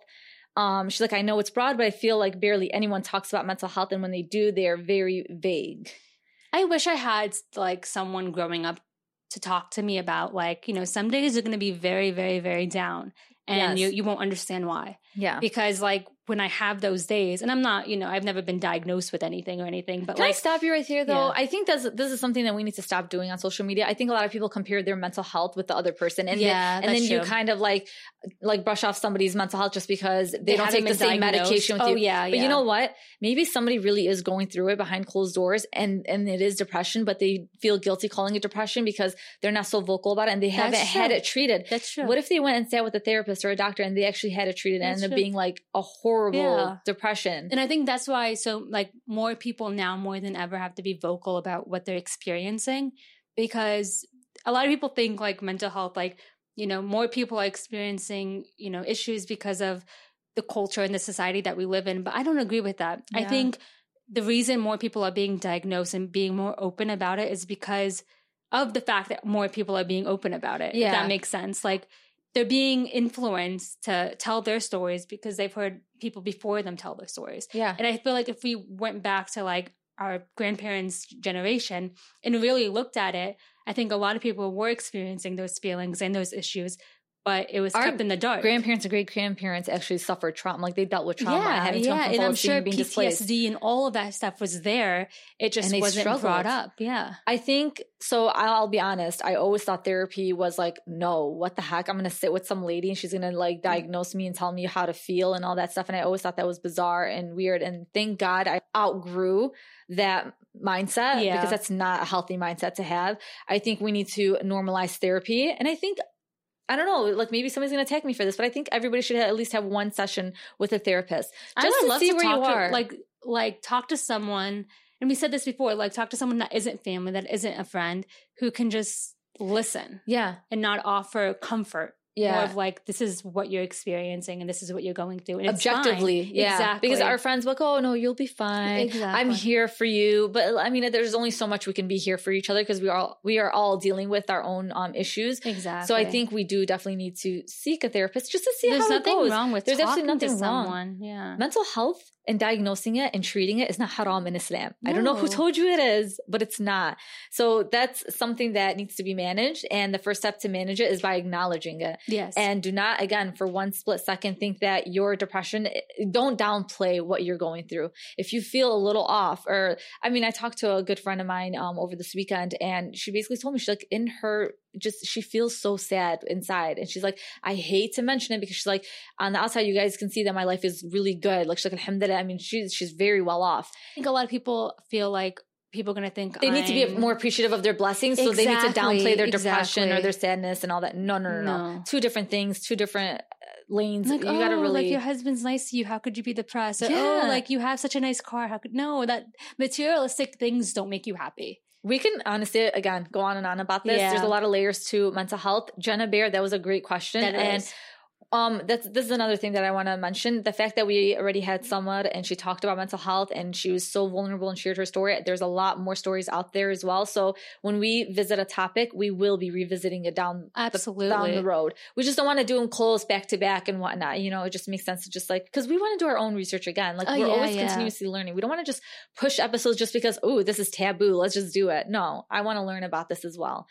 Um, she's like, I know it's broad, but I feel like barely anyone talks about mental health, and when they do, they are very vague. I wish I had like someone growing up to talk to me about like, you know, some days are going to be very, very, very down and Yes. you, you won't understand why. Yeah. Because like when I have those days, and I'm not, you know, I've never been diagnosed with anything or anything, but Can like, I stop you right here, though? Yeah. I think that's this is something that we need to stop doing on social media. I think a lot of people compare their mental health with the other person, and Yeah, then, and then that's you kind of like like brush off somebody's mental health just because they, don't take the same diagnosed. medication with oh, you. yeah, But yeah. you know what? Maybe somebody really is going through it behind closed doors, and and it is depression, but they feel guilty calling it depression because they're not so vocal about it, and they haven't That's had it treated. That's true. What if they went and sat with a therapist or a doctor and they actually had it treated and That's ended up being like a horrible Yeah. depression? And I think that's why so like more people now more than ever have to be vocal about what they're experiencing because a lot of people think like mental health like you know more people are experiencing you know issues because of the culture and the society that we live in but I don't agree with that. I think the reason more people are being diagnosed and being more open about it is because of the fact that more people are being open about it. If Yeah. that makes sense. Like they're being influenced to tell their stories because they've heard people before them tell their stories. yeah. And I feel like if we went back to like our grandparents' generation and really looked at it, I think a lot of people were experiencing those feelings and those issues, but it was Our kept in the dark. grandparents and great grandparents actually suffered trauma. Like they dealt with trauma, yeah, having yeah, and I'm sure being displaced. PTSD and all of that stuff was there. It just wasn't brought up. Yeah, I think so. I'll be honest. I always thought therapy was like, no, what the heck? I'm gonna sit with some lady and she's gonna like diagnose me and tell me how to feel and all that stuff. And I always thought that was bizarre and weird. And thank God I outgrew that mindset Yeah. because that's not a healthy mindset to have. I think we need to normalize therapy. And I think I don't know, like maybe somebody's gonna attack me for this, but I think everybody should at least have one session with a therapist I just would to love see to where you talk to- are. like like talk to someone. And we said this before, like talk to someone that isn't family, that isn't a friend, who can just listen yeah, and not offer comfort. More yeah. of like this is what you're experiencing and this is what you're going through. And objectively yeah exactly. because our friends like oh no you'll be fine exactly. i'm here for you but i mean there's only so much we can be here for each other because we are all we are all dealing with our own um issues Exactly. so i think we do definitely need to seek a therapist just to see there's how nothing it goes wrong with There's absolutely to nothing wrong. someone. Yeah. mental health and diagnosing it and treating it is not haram in islam i don't know who told you it is but it's not so that's something that needs to be managed and the first step to manage it is by acknowledging it Yes. and do not again for one split second think that your depression eh, don't downplay what you're going through. If you feel a little off or i mean i talked to a good friend of mine um, over this weekend and she basically told me she's like in her just she feels so sad inside and she's like i hate to mention it because she's like on the outside you guys can see that my life is really good. Like she's like alhamdulillah i mean she's she's very well off. I think a lot of people feel like people are going to think they need to be more appreciative of their blessings so they need to downplay their depression or their sadness and all that no no no no, No. two different things two different uh, lanes like, you oh, gotta really like your husband's nice to you. How could you be depressed? Or, Yeah. oh, like you have such a nice car. How could no? That materialistic things don't make you happy. We can honestly, again, go on and on about this. Yeah. There's a lot of layers to mental health. Jenna Bear, that was a great question. That and is. Um, that's this is another thing that I want to mention. The fact that we already had Samar and she talked about mental health and she was so vulnerable and shared her story. There's a lot more stories out there as well. So when we visit a topic, we will be revisiting it down the, Absolutely. down the road. We just don't want to do them close back to back and whatnot. You know, it just makes sense to just like because we want to do our own research again. Like Oh, we're yeah, always yeah. continuously learning. We don't want to just push episodes just because oh this is taboo. Let's just do it. No, I want to learn about this as well.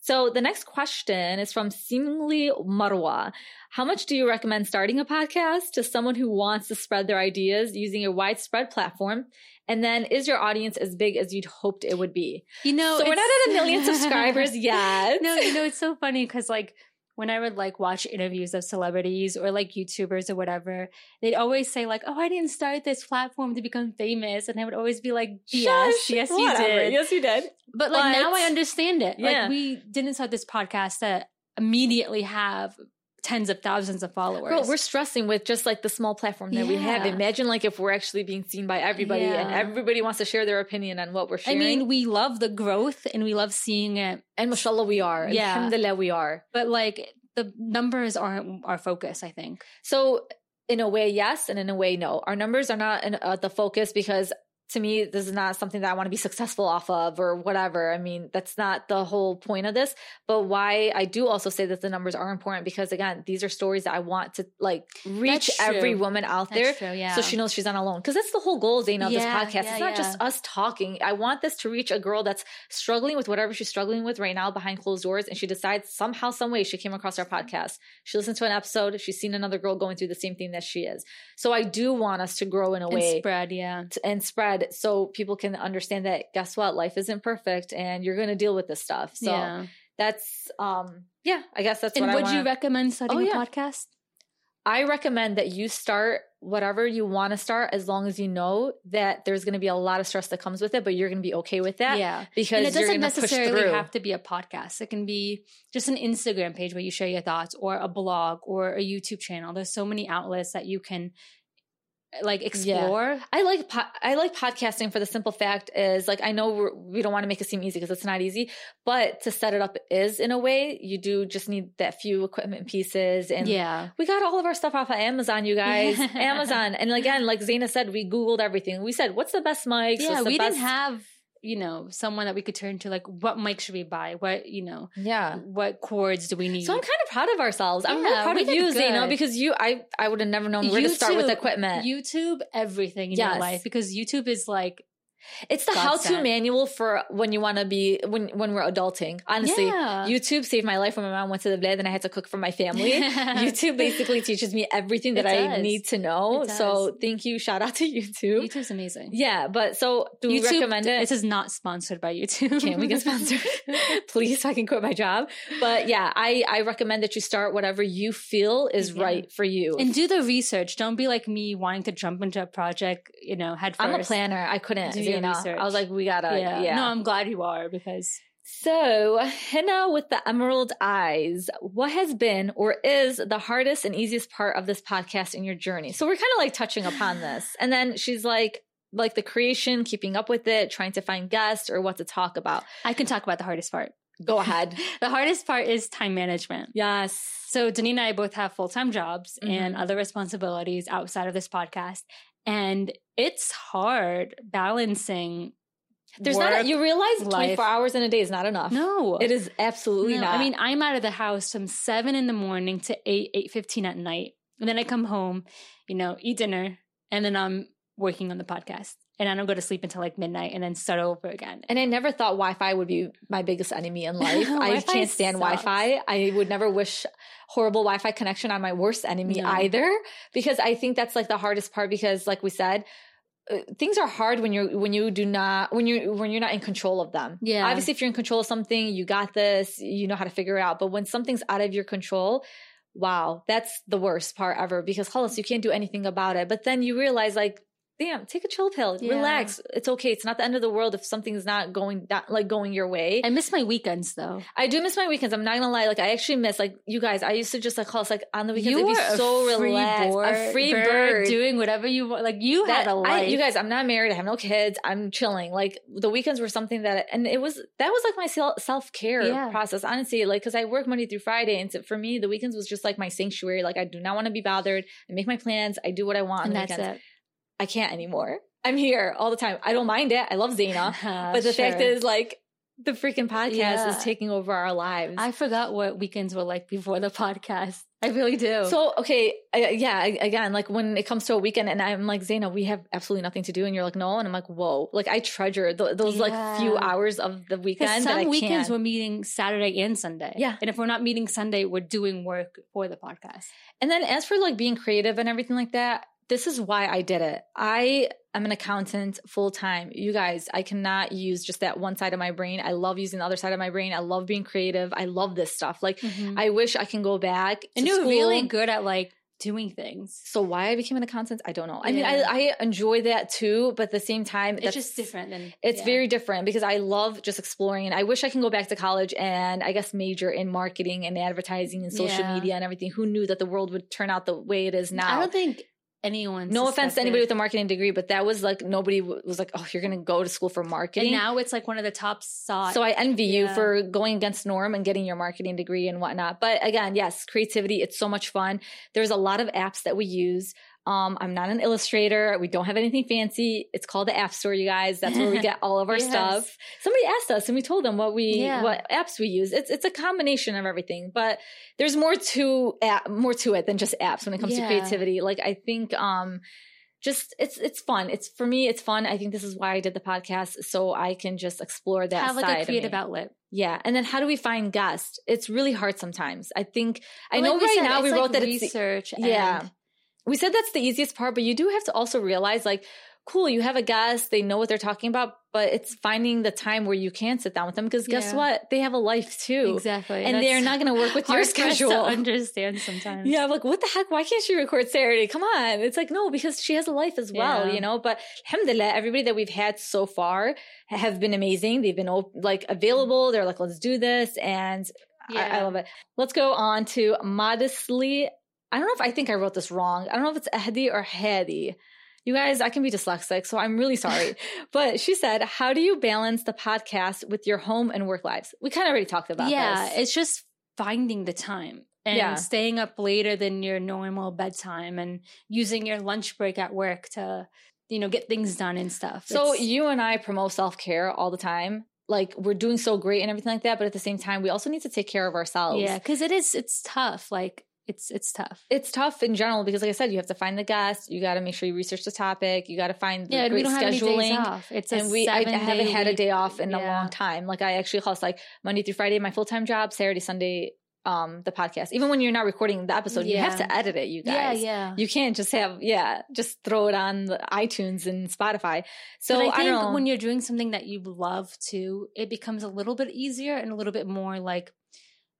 So the next question is from seemingly Marwa. How much do you recommend starting a podcast to someone who wants to spread their ideas using a widespread platform? And then is your audience as big as you'd hoped it would be? You know, so we're not at a million subscribers yet. no, you know, it's so funny because like when I would like watch interviews of celebrities or like YouTubers or whatever, they'd always say like, "Oh, I didn't start this platform to become famous," and I would always be like, "Yes, Shush. yes, you did." Yes, you did. But like now I understand it. Yeah. Like we didn't start this podcast to immediately have tens of thousands of followers. Girl, we're stressing with just like the small platform that we have. Imagine like if we're actually being seen by everybody and everybody wants to share their opinion on what we're I mean, we love the growth and we love seeing it, and mashallah, we are. Yeah. Alhamdulillah, we are. but like the numbers aren't our focus. I think. So in a way, yes, and in a way, no. Our numbers are not in, uh, the focus because to me, this is not something that I want to be successful off of or whatever. I mean, that's not the whole point of this. But why I do also say that the numbers are important because again, these are stories that I want to like reach every woman out there. True. Yeah. So she knows she's not alone. Because that's the whole goal, Zaina, of this podcast. yeah, it's not just us talking. I want this to reach a girl that's struggling with whatever she's struggling with right now behind closed doors. And she decides somehow, some way she came across our podcast. She listened to an episode. She's seen another girl going through the same thing that she is. So I do want us to grow in a and way spread. Yeah. and spread so people can understand that guess what? Life isn't perfect and you're going to deal with this stuff. So yeah. that's, um, yeah, I guess that's And what would wanna- you recommend starting Oh, a podcast? I recommend that you start whatever you want to start as long as you know that there's going to be a lot of stress that comes with it, but you're going to be okay with that yeah. because And it doesn't necessarily have to be a podcast. It can be just an Instagram page where you share your thoughts or a blog or a YouTube channel. There's so many outlets that you can like explore. I like po- I like podcasting for the simple fact is like I know we're, we don't want to make it seem easy because it's not easy, but to set it up is in a way you do just need that few equipment pieces and Yeah. we got all of our stuff off of Amazon, you guys. Amazon. And again, like Zaina said, we Googled everything. We said, what's the best mics? Yeah, we best? didn't have, you know, someone that we could turn to like what mic should we buy? What, you know, Yeah. what chords do we need? So I'm kind of proud of ourselves. I'm Yeah, really proud of you. Zaina, because you, I, I would have never known where to start with equipment. YouTube everything in Yes. your life because YouTube is like it's the how-to manual for when you want to be when when we're adulting. Honestly, Yeah. YouTube saved my life when my mom went to the bled and I had to cook for my family. YouTube basically teaches me everything that I need to know. So thank you. Shout out to YouTube. YouTube's amazing. Yeah, but so do we recommend it? This is not sponsored by YouTube. Can we get sponsored? Please, so I can quit my job. But yeah, I, I recommend that you start whatever you feel is Yeah. right for you. and do the research. Don't be like me wanting to jump into a project, you know, head first. I'm a planner. I couldn't. Do Zaina. research. I was like, we gotta. Yeah. Yeah. No, I'm glad you are because So, henna with the emerald eyes. What has been or is the hardest and easiest part of this podcast in your journey? So we're kind of like touching upon this, and then she's like, like the creation, keeping up with it, trying to find guests or what to talk about. I can talk about the hardest part. Go ahead. The hardest part is time management. yes. So Denise and I both have full time jobs and Mhm. other responsibilities outside of this podcast. And it's hard balancing. There's not. A, you realize life. 24 hours in a day is not enough. No. It is absolutely No, not. I mean, I'm out of the house from seven in the morning to eight, eight fifteen at night. And then I come home, you know, eat dinner, and then I'm working on the podcast. And I don't go to sleep until like midnight and then start over again. And I never thought Wi-Fi would be my biggest enemy in life. I can't stand. Wi-Fi. I would never wish horrible Wi-Fi connection on my worst enemy No. either, because I think that's like the hardest part. Because, like we said, Uh, things are hard when you're when you do not when you when you're not in control of them. Yeah. Obviously, if you're in control of something, you got this. You know how to figure it out. But when something's out of your control. Wow, that's the worst part ever because halas, you can't do anything about it. But then you realize, like, damn, take a chill pill, Yeah. relax. It's okay. It's not the end of the world if something's not going that like going your way. I miss my weekends though. I do miss my weekends. I'm not gonna lie. Like I actually miss like you guys. I used to just like call us like on the weekends. You it'd be so relaxed. bird, a free bird. doing whatever you want. Like you That- had a life. I, you guys, I'm not married. I have no kids. I'm chilling. Like the weekends were something that, and it was that was like my self care Yeah. process. Honestly, like because I work Monday through Friday, and so for me, the weekends was just like my sanctuary. Like I do not want to be bothered. I make my plans. I do what I want. on and the that's weekends. it. I can't anymore. I'm here all the time. I don't mind it. I love Zaina. But the fact is, like, the freaking podcast Yeah. is taking over our lives. I forgot what weekends were like before the podcast. I really do. so okay, I, yeah. I- Again, like when it comes to a weekend, and I'm like Zaina, we have absolutely nothing to do, and you're like, no, and I'm like, whoa. Like I treasure th- those like few hours of the weekend that I some weekends can. we're meeting Saturday and Sunday. Yeah. And if we're not meeting Sunday, we're doing work for the podcast. And then as for like being creative and everything like that, this is why I did it. I am an accountant full time. You guys, I cannot use just that one side of my brain. I love using the other side of my brain. I love being creative. I love this stuff. Like mm-hmm. I wish I can go back to and you're really good at like doing things. So why I became an accountant, I don't know. I mean, I, I enjoy that too, but at the same time, It's just different than It's yeah. very different because I love just exploring and I wish I can go back to college and I guess major in marketing and advertising and social Yeah. media and everything. Who knew that the world would turn out the way it is now? I don't think anyone. no offense to anybody with a marketing degree, but that was like nobody was like, "Oh, you're going to go to school for marketing." And now it's like one of the top sought. so I envy you for going against norm and getting your marketing degree and whatnot. But again, yes, creativity. It's so much fun. There's a lot of apps that we use. Um, I'm not an illustrator. We don't have anything fancy. It's called the App Store, you guys. That's where we get all of our Yes. stuff. Somebody asked us, and we told them what we Yeah. what apps we use. It's it's a combination of everything, but there's more to app, more to it than just apps when it comes Yeah. to creativity. Like I think, um, just it's it's fun. It's for me, it's fun. I think this is why I did the podcast, so I can just explore that have like a creative outlet. Yeah, and then how do we find guests? It's really hard sometimes. I think I know like right said, now we it's wrote like that it's research. yeah. We said that's the easiest part, but you do have to also realize like, cool, you have a guest, they know what they're talking about, but it's finding the time where you can sit down with them because guess Yeah. what? They have a life too. exactly, And they're not going to work with your hard for us schedule. to understand sometimes. Yeah, I'm like, what the heck? Why can't she record Saturday? Come on. It's like, no, because she has a life as well, Yeah. you know? But alhamdulillah, everybody that we've had so far have been amazing. They've been op- like available. They're like, let's do this. And I, I love it. Let's go on to modestly. I don't know if I think I wrote this wrong. I don't know if it's Ehdi or Hadi. You guys, I can be dyslexic, so I'm really sorry. but she said, How do you balance the podcast with your home and work lives? We kind of already talked about this. yeah, this. it's just finding the time and Yeah. staying up later than your normal bedtime and using your lunch break at work to, you know, get things done and stuff. So It's- you and I promote self care all the time. Like we're doing so great and everything like that, but at the same time, we also need to take care of ourselves. yeah, because it is it's tough. Like it's it's tough. It's tough in general because, like I said, you have to find the guest. You got to make sure you research the topic. You got to find the Yeah, great don't have any scheduling. days off. It's a and we, I, I haven't had a day off in a long time. Like I actually host like Monday through Friday, my full time job, Saturday, Sunday, um, the podcast. Even when you're not recording the episode, you have to edit it. You guys, yeah. you can't just have yeah, just throw it on the iTunes and Spotify. So but I I, think know. when you're doing something that you love too, it becomes a little bit easier and a little bit more like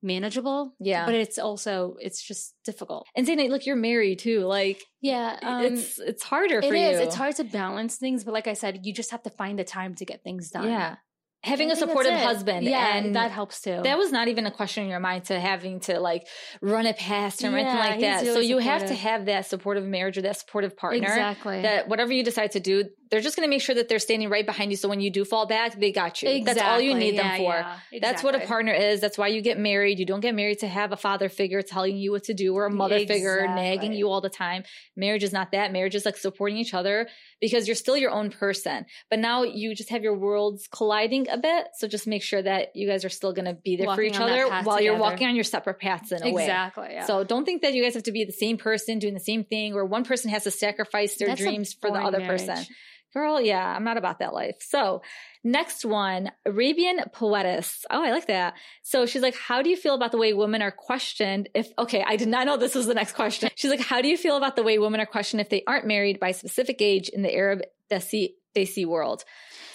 manageable. Yeah. But it's also it's just difficult. and Zaina, look, you're married too. Like Yeah. Um, it's it's harder for it is. you. It's hard to balance things, but like I said, you just have to find the time to get things done. Yeah. Having a supportive husband. Yeah, and that helps too. that was not even a question in your mind to having to like run it past him or anything like that. so really you have to have that supportive marriage or that supportive partner. exactly. That whatever you decide to do, they're just going to make sure that they're standing right behind you. So when you do fall back, they got you. That's all you Exactly. need them for. yeah. That's what a partner is. That's why you get married. You don't get married to have a father figure telling you what to do or a mother figure nagging you all the time. Marriage is not that. Marriage is like supporting each other because you're still your own person. But now you just have your worlds colliding a bit. So just make sure that you guys are still going to be there for each other while you're walking on your separate paths in a way. Exactly. Yeah. So don't think that you guys have to be the same person doing the same thing or one person has to sacrifice their That's dreams for the other marriage. person. Girl, yeah, I'm not about that life. So, next one, Arabian Poetess. Oh, I like that. So, she's like, How do you feel about the way women are questioned if, okay, I did not know this was the next question. She's like, How do you feel about the way women are questioned if they aren't married by a specific age in the Arab Desi, Desi world?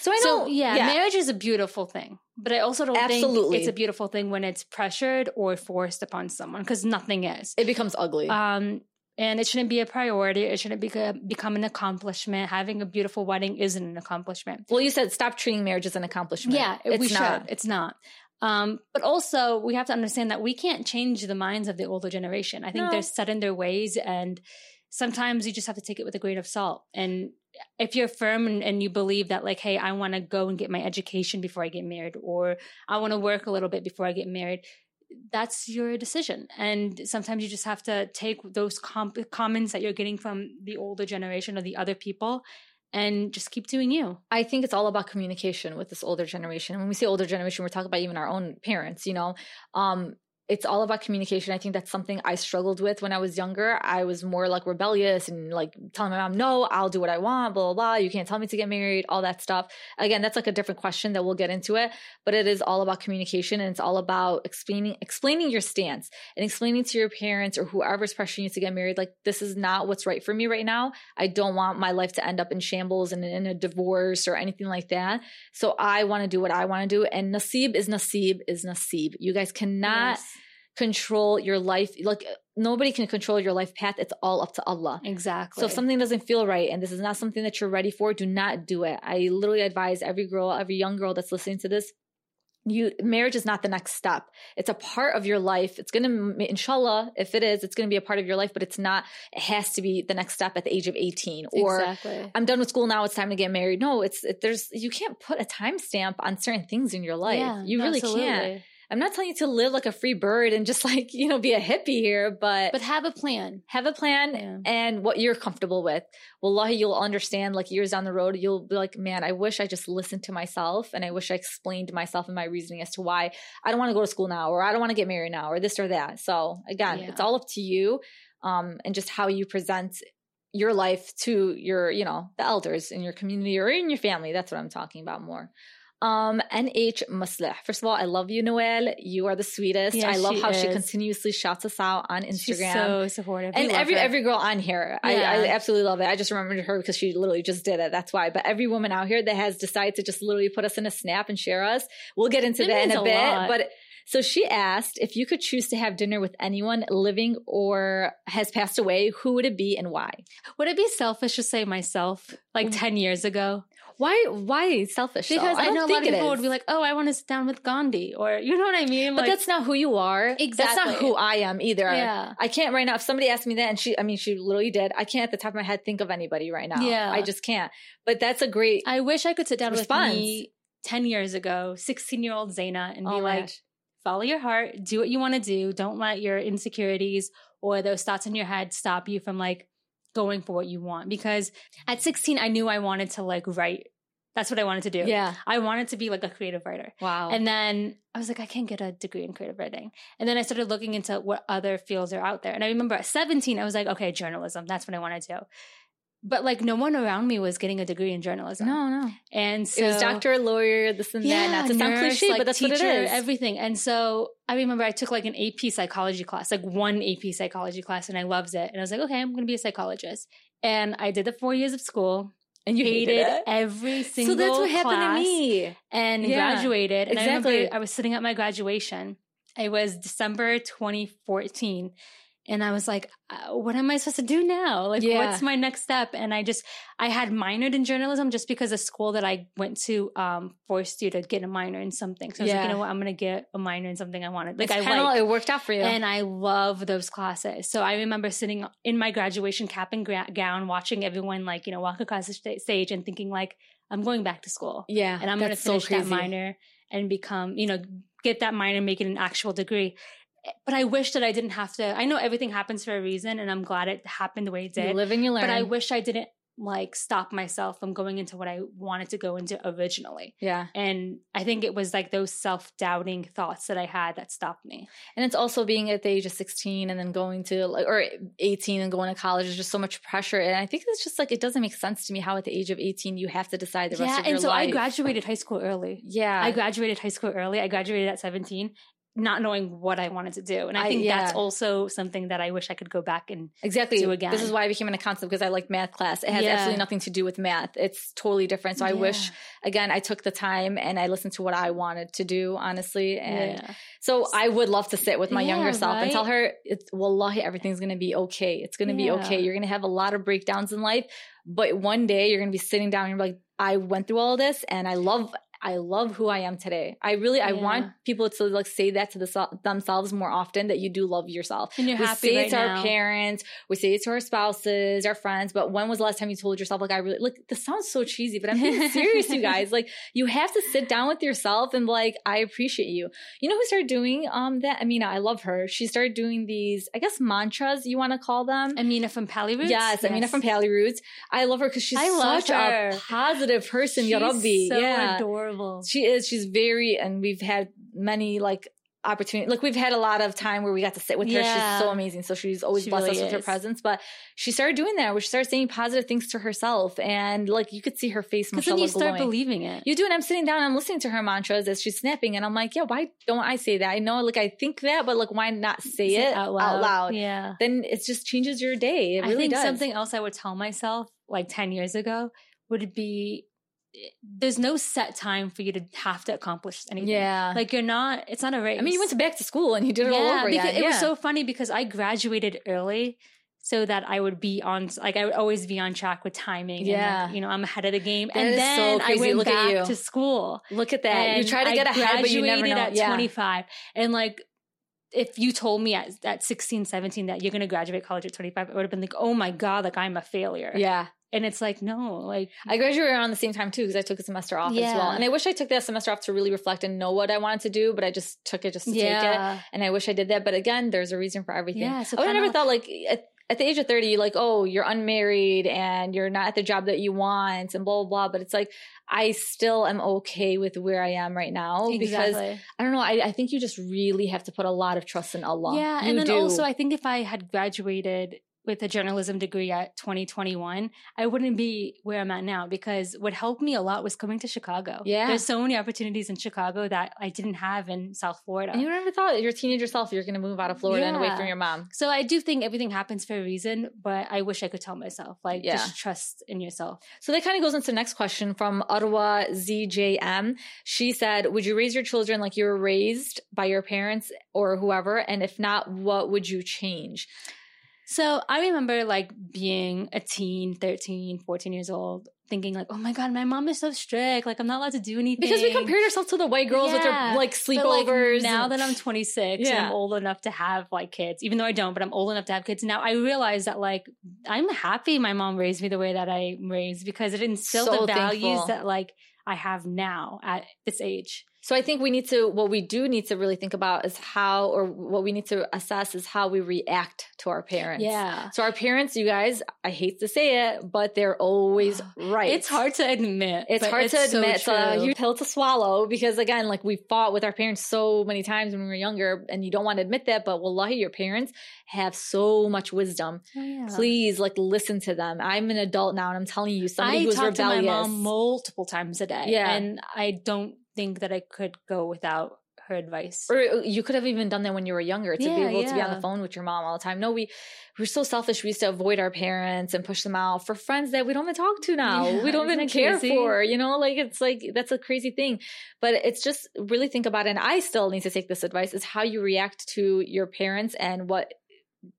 So, I know, so yeah, marriage is a beautiful thing, but I also don't Absolutely. think it's a beautiful thing when it's pressured or forced upon someone because nothing is. it becomes ugly. Um, and it shouldn't be a priority. It shouldn't be, become an accomplishment. Having a beautiful wedding isn't an accomplishment. well, you said stop treating marriage as an accomplishment. Yeah, it's we not. should. It's not. Um, but also, we have to understand that we can't change the minds of the older generation. I think No. they're set in their ways, and sometimes you just have to take it with a grain of salt. And if you're firm and, and you believe that, like, hey, I want to go and get my education before I get married, or I want to work a little bit before I get married, that's your decision. And sometimes you just have to take those com- comments that you're getting from the older generation or the other people and just keep doing you. I think it's all about communication with this older generation. When we say older generation, we're talking about even our own parents, you know. Um, it's all about communication. I think that's something I struggled with when I was younger. I was more like rebellious and like telling my mom, no, I'll do what I want, blah, blah, blah. You can't tell me to get married, all that stuff. Again, that's like a different question that we'll get into it, but it is all about communication and it's all about explaining, explaining your stance and explaining to your parents or whoever's pressuring you to get married, like, this is not what's right for me right now. I don't want my life to end up in shambles and in a divorce or anything like that. So I want to do what I want to do. And nasib is nasib is nasib. You guys cannot. Yes control your life. Like nobody can control your life path. It's all up to Allah. Exactly. So if something doesn't feel right and this is not something that you're ready for, do not do it. I literally advise every girl, every young girl that's listening to this. You marriage is not the next step. It's a part of your life. It's going to inshallah if it is, it's going to be a part of your life, but it's not it has to be the next step at the age of 18 or exactly. I'm done with school now, it's time to get married. No, it's it, there's you can't put a timestamp on certain things in your life. Yeah, you really absolutely. can't. I'm not telling you to live like a free bird and just like, you know, be a hippie here, but But have a plan. Have a plan yeah. and what you're comfortable with. Wallahi, you'll understand like years down the road, you'll be like, man, I wish I just listened to myself and I wish I explained myself and my reasoning as to why I don't want to go to school now or I don't want to get married now or this or that. So again, yeah. it's all up to you. Um, and just how you present your life to your, you know, the elders in your community or in your family. That's what I'm talking about more. Um, NH Musleh. First of all, I love you, Noel. You are the sweetest. Yes, I love how is. she continuously shouts us out on Instagram. She's so supportive. And every her. every girl on here, yeah. I, I, absolutely love it. I just remembered her because she literally just did it. That's why. But every woman out here that has decided to just literally put us in a snap and share us, we'll get into it that in a, a bit. Lot. But so she asked if you could choose to have dinner with anyone living or has passed away, who would it be and why? Would it be selfish to say myself like mm. 10 years ago? Why? Why selfish? Because I, I know a lot of people would be like, "Oh, I want to sit down with Gandhi," or you know what I mean. But like, that's not who you are. Exactly. That's not who I am either. Yeah. I can't right now. If somebody asked me that, and she, I mean, she literally did. I can't at the top of my head think of anybody right now. Yeah. I just can't. But that's a great. I wish I could sit down response. with me ten years ago, sixteen year old Zaina, and oh be oh like. Follow your heart, do what you want to do. Don't let your insecurities or those thoughts in your head stop you from like going for what you want because at 16 I knew I wanted to like write that's what I wanted to do. Yeah. I wanted to be like a creative writer. Wow. And then I was like, I can't get a degree in creative writing. And then I started looking into what other fields are out there. And I remember at 17, I was like, okay, journalism. That's what I want to do. But like no one around me was getting a degree in journalism. No, no. And so it was doctor, lawyer, this and yeah, that. Not to sound cliche, like, but that's teacher, what it is. Everything. And so I remember I took like an AP psychology class, like one AP psychology class, and I loved it. And I was like, okay, I'm going to be a psychologist. And I did the four years of school and you hated, hated every single So that's what happened to me. And yeah, graduated. And exactly. I remember I was sitting at my graduation. It was December 2014 and I was like, uh, what am I supposed to do now? Like, yeah. what's my next step? And I just, I had minored in journalism just because the school that I went to um, forced you to get a minor in something. So I was yeah. like, you know what? I'm going to get a minor in something I wanted. Like, it's I like, it worked out for you. And I love those classes. So I remember sitting in my graduation cap and gra- gown, watching everyone like, you know, walk across the st- stage and thinking like, I'm going back to school. Yeah. And I'm going to finish so that minor and become, you know, get that minor, make it an actual degree but I wish that I didn't have to. I know everything happens for a reason, and I'm glad it happened the way it did. You live and you learn. But I wish I didn't like stop myself from going into what I wanted to go into originally. Yeah. And I think it was like those self doubting thoughts that I had that stopped me. And it's also being at the age of 16 and then going to like, or 18 and going to college is just so much pressure. And I think it's just like, it doesn't make sense to me how at the age of 18 you have to decide the rest of your life. Yeah. And so I graduated high school early. Yeah. I graduated high school early. I graduated at 17 not knowing what I wanted to do. And I think I, yeah. that's also something that I wish I could go back and exactly do again. This is why I became an accountant because I like math class. It has yeah. absolutely nothing to do with math. It's totally different. So I wish again I took the time and I listened to what I wanted to do, honestly. And so I would love to sit with my younger self right? and tell her it's wallahi everything's gonna be okay. It's gonna be okay. You're gonna have a lot of breakdowns in life, but one day you're gonna be sitting down and you're like, I went through all this and I love I love who I am today. I really, I want people to like say that to the, themselves more often that you do love yourself. And you're we happy say right it to now. our parents, we say it to our spouses, our friends, but when was the last time you told yourself, like, I really, like, this sounds so cheesy, but I'm being serious, you guys. Like, you have to sit down with yourself and, like, I appreciate you. You know who started doing um that? Amina, I love her. She started doing these, I guess, mantras, you want to call them. Amina from Pally Roots. Yes, Amina from Pally Roots. I love her because she's I such her. a positive person, She's Rabbi. so yeah. adorable. She is. She's very, and we've had many like opportunity. Like we've had a lot of time where we got to sit with her. Yeah. She's so amazing. So she's always She blessed really us with her presence. But she started doing that where she started saying positive things to herself, and like you could see her face, Because then you start glowing. believing it. You do, and I'm sitting down I'm listening to her mantras as she's snapping, and I'm like, yeah, why don't I say that? I know, like, I think that, but like, why not say Say it out loud? Yeah. Then it just changes your day. It really I think does. something else I would tell myself like 10 years ago would be there's no set time for you to have to accomplish anything. Yeah. Like you're not, it's not a race. I mean, you went to back to school and you did it all over again. It was so funny because I graduated early so that I would be on, like I would always be on track with timing. and, Yeah. like, you know, I'm ahead of the game. That and then so I went Look at back to school. Look at that. you try to get I ahead, but you never graduated know. at yeah. 25. And like, if you told me at, at 16, 17 that you're going to graduate college at 25, I would have been like, oh my God, like I'm a failure. Yeah. And it's like, no, like, I graduated around the same time too because I took a semester off as well. And I wish I took that semester off to really reflect and know what I wanted to do, but I just took it just to take it. And I wish I did that. But again, there's a reason for everything. Yeah, so I never thought like at, at the age of 30, like, oh, you're unmarried and you're not at the job that you want and blah, blah, blah. But it's like, I still am okay with where I am right now because I don't know. I, I think you just really have to put a lot of trust in Allah. Yeah, You and then do. also I think if I had graduated with a journalism degree at 2021, I wouldn't be where I'm at now because what helped me a lot was coming to Chicago. Yeah. There's so many opportunities in Chicago that I didn't have in South Florida. and you never thought your teenager self, you're going to move out of Florida and away from your mom. so I do think everything happens for a reason, but I wish I could tell myself, like, Yeah. just trust in yourself. So that kind of goes into the next question from Arwa ZJM. She said, Would you raise your children like you were raised by your parents or whoever? And if not, what would you change? So I remember like being a teen, 13, 14 years old, thinking like, oh my God, my mom is so strict. Like I'm not allowed to do anything. Because we compared ourselves to the white girls with their Yeah. like But, like, sleepovers. now that I'm 26 and Yeah. I'm old enough to have like kids, even though I don't, but I'm old enough to have kids now, I realize that like I'm happy my mom raised me the way that I raised because it instilled So the values thankful. that like I have now at this age. So I think we need to, what we do need to really think about is how, or what we need to assess is how we react to our parents. Yeah. So our parents, you guys, I hate to say it, but they're always right. It's hard to admit. It's hard to so admit. It's a uh, true. huge pill to swallow because again, like we fought with our parents so many times when we were younger, and you don't want to admit that, but wallahi, your parents have so much wisdom. Oh, yeah. Please, like, listen to them. I'm an adult now, and I'm telling you, somebody I who's talk rebellious. to my mom multiple times a day. Yeah. And I don't think that I could go without her advice. or uh, you could have even done that when you were younger to be Yeah, able to be on the phone with your mom all the time. No, we we're so selfish. We used to avoid our parents and push them out for friends that we don't even talk to now. Yeah, we don't even care crazy? for. You know, like it's like that's a crazy thing. But it's just really think about it. And I still need to take this advice: is how you react to your parents and what.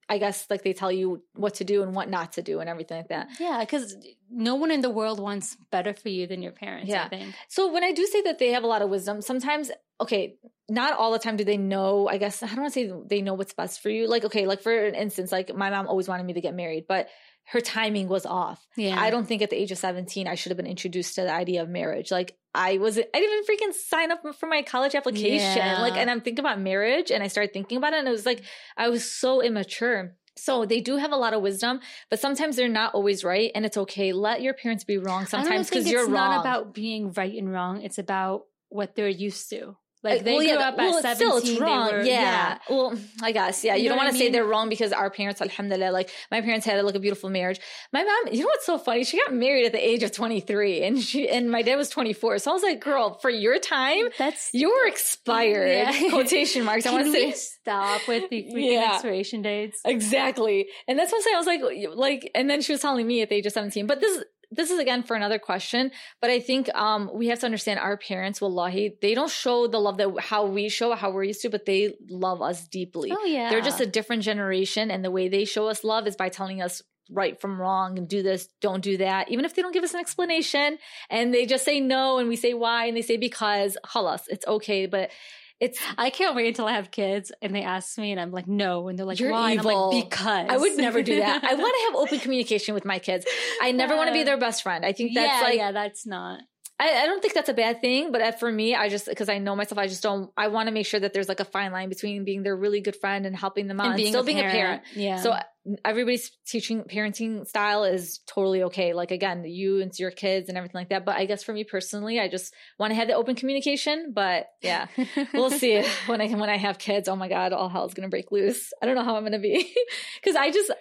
I guess like they tell you what to do and what not to do and everything like that. Yeah, because no one in the world wants better for you than your parents, Yeah. I think. So when I do say that they have a lot of wisdom, sometimes okay, not all the time do they know. I guess I don't want to say they know what's best for you. Like okay, like for an instance, like my mom always wanted me to get married, but her timing was off. Yeah. I don't think at the age of 17 I should have been introduced to the idea of marriage. Like I was I didn't even freaking sign up for my college application. Yeah. Like and I'm thinking about marriage and I started thinking about it and it was like I was so immature. So they do have a lot of wisdom, but sometimes they're not always right and it's okay. Let your parents be wrong sometimes because you're it's wrong. not about being right and wrong. It's about what they're used to. Like they well, grew yeah, up well, at it's 17. Still, it's wrong. were- yeah. Well, I guess. Yeah. You, You don't want to say they're wrong because our parents, alhamdulillah, like my parents had like a beautiful marriage. My mom, you know what's so funny? She got married at the age of 23 and she, and my dad was 24. So I was like, girl, for your time, That's you're expired. Yeah. Quotation marks. I want to say. stop with the Yeah. expiration dates? Exactly. And that's what I'm saying. I was like, like, and then she was telling me at the age of 17, but this, this is again for another question, but I think um we have to understand our parents, wallahi, they don't show the love that how we show, how we're used to, but they love us deeply. Oh yeah. They're just a different generation, and the way they show us love is by telling us right from wrong and do this, don't do that. Even if they don't give us an explanation and they just say no and we say why and they say because, halas, it's okay. But it's I can't wait until I have kids and they ask me and I'm like, no. And they're like, You're why? And I'm like, because. I would never do that. I want to have open communication with my kids. I never want to be their best friend. I think that's yeah, like yeah, that's not. I, I don't think that's a bad thing, but uh, for me, I just because I know myself, I just don't. I want to make sure that there's like a fine line between being their really good friend and helping them out, and, still being a parent. Yeah. So uh, everybody's teaching parenting style is totally okay. Like again, you and your kids and everything like that. But I guess for me personally, I just want to have the open communication. But yeah, we'll see when I when I have kids. Oh my god, all hell's gonna break loose. I don't know how I'm gonna be because I just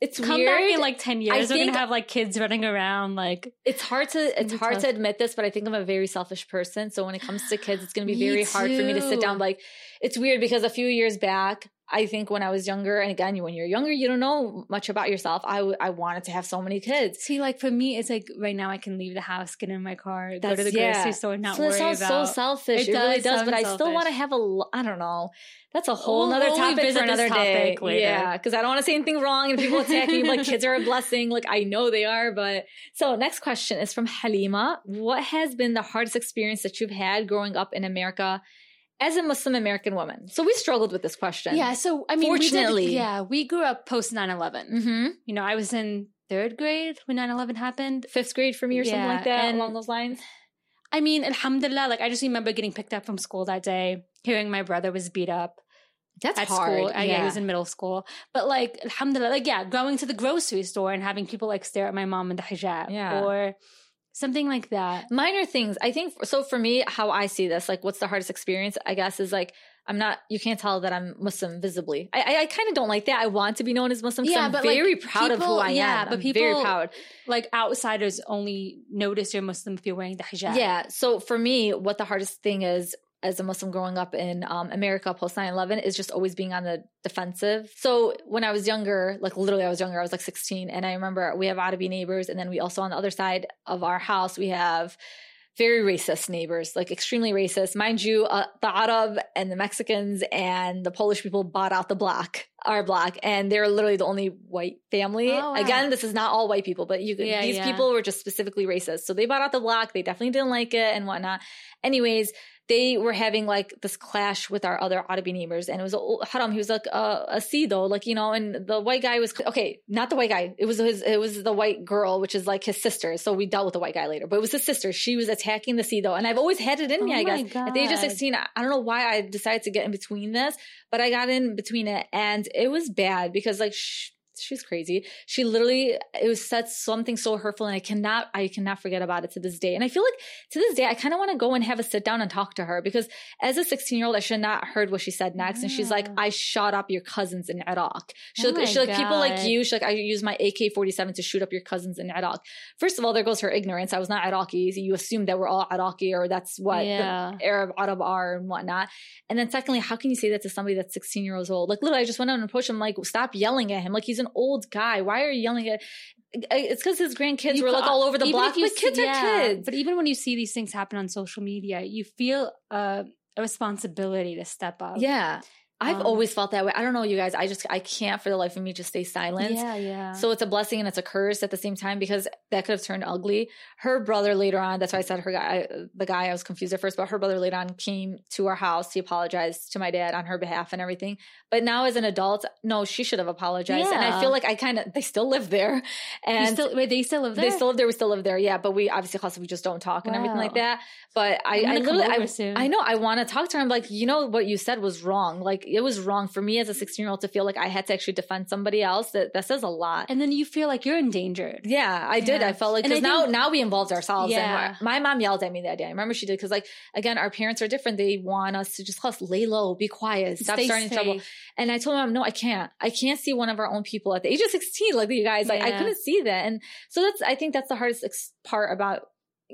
it's come weird. back in like 10 years I we're gonna have like kids running around like it's hard to it's hard tough. to admit this, but I think I'm a very selfish person. So when it comes to kids, it's going to be very hard for me to sit down. Like it's weird because a few years back, I think when I was younger, and again, when you're younger, you don't know much about yourself. I w- I wanted to have so many kids. see like for me it's like right now i can leave the house get in my car go to the yeah. grocery store not so that worry sounds so selfish. It It, really does does, sound but I still want to have a. lo- I don't know. That's a whole We'll- nother we'll topic for revisit this another day. topic later. Yeah, because I don't want to say anything wrong and people attack me like kids are a blessing. Like I know they are, but so next question is from Halima. What has been the hardest experience that you've had growing up in America as a Muslim American woman? So we struggled with this question. yeah so i mean we did- Fortunately. yeah we grew up post 9-11 Mm-hmm. you know i was in third grade when 9-11 happened Fifth grade for me or something like that along those lines. I mean, alhamdulillah, like I just remember getting picked up from school that day, hearing my brother was beat up That's at hard. school. Yeah. he was in middle school. But like, alhamdulillah, like, yeah, going to the grocery store and having people like stare at my mom in the hijab Yeah. or something like that. minor things i think so for me how i see this like what's the hardest experience i guess is like i'm not you can't tell that i'm muslim visibly i i, I kind of don't like that i want to be known as Muslim. Yeah, i'm but, like, very proud of who i yeah, am Yeah, but I'm very proud Like outsiders only notice you're Muslim if you're wearing the hijab. yeah so for me what the hardest thing is as a Muslim growing up in um, America post 9 11 is just always being on the defensive. So when I was younger, like literally I was younger, I was like 16. And I remember we have Arabi neighbors. And then we also on the other side of our house, we have very racist neighbors, like extremely racist. Mind you, uh, the Arab and the Mexicans and the Polish people bought out the block, our block, and they're literally the only white family. Oh, wow. Again, this is not all white people, but you Yeah, these yeah. people were just specifically racist. So they bought out the block. They definitely didn't like it and whatnot. Anyways, they were having like this clash with our other Arabi neighbors, and it was a haram. He was like uh, a, a Sido, like you know, and the white guy was okay, not the white guy. It was his, it was the white girl, which is like his sister. So we dealt with the white guy later, but it was his sister. She was attacking the Sido, and I've always had it in me. Oh I guess at the age of sixteen, I I don't know why I decided to get in between this, but I got in between it, and it was bad because like. Sh- She's crazy. She literally it was said something so hurtful, and I cannot I cannot forget about it to this day. And I feel like to this day, I kind of want to go and have a sit down and talk to her because as a 16 year old, I should not heard what she said next. And she's like, I shot up your cousins in Iraq. She Oh like, she like people like you. She like, I use my AK 47 to shoot up your cousins in Iraq. First of all, there goes her ignorance. I was not Iraqi. So you assume that we're all Iraqi or that's what Yeah. the Arab Arab are and whatnot. And then secondly, how can you say that to somebody that's 16 years old? Like literally, I just went out and approached him like, stop yelling at him. Like he's an old guy. Why are you yelling at? It's because his grandkids You were like all over the block. But kids see- are kids. But even when you see these things happen on social media, you feel uh, a responsibility to step up. Yeah. I've Um, always felt that way. I don't know, you guys. I just I can't for the life of me just stay silent. Yeah, yeah. So it's a blessing and it's a curse at the same time because that could have turned ugly. Her brother later on, that's why I said her guy, the guy I was confused at first, but her brother later on came to our house. He apologized to my dad on her behalf and everything. But now as an adult, no, she should have apologized. And I feel like I kind of, they still live there. And still, wait, they still live there. they still live there. We still live there. Yeah. But we obviously, also, we just don't talk and everything like that. But I, I literally, I, soon. I know I want to talk to her. I'm like, you know, what you said was wrong. Like it was wrong for me as a 16 year old to feel like I had to actually defend somebody else. That, that says a lot. and then you feel like you're endangered. Yeah, I did. Yeah. I felt like because now now we involved ourselves. Yeah. And my mom yelled at me that day. I remember she did because like again, our parents are different. They want us to just just lay low, be quiet, stop Stay starting trouble. And I told my mom, no, I can't. I can't see one of our own people at the age of sixteen, like you guys. Like I couldn't see that. And so that's I think that's the hardest ex- part about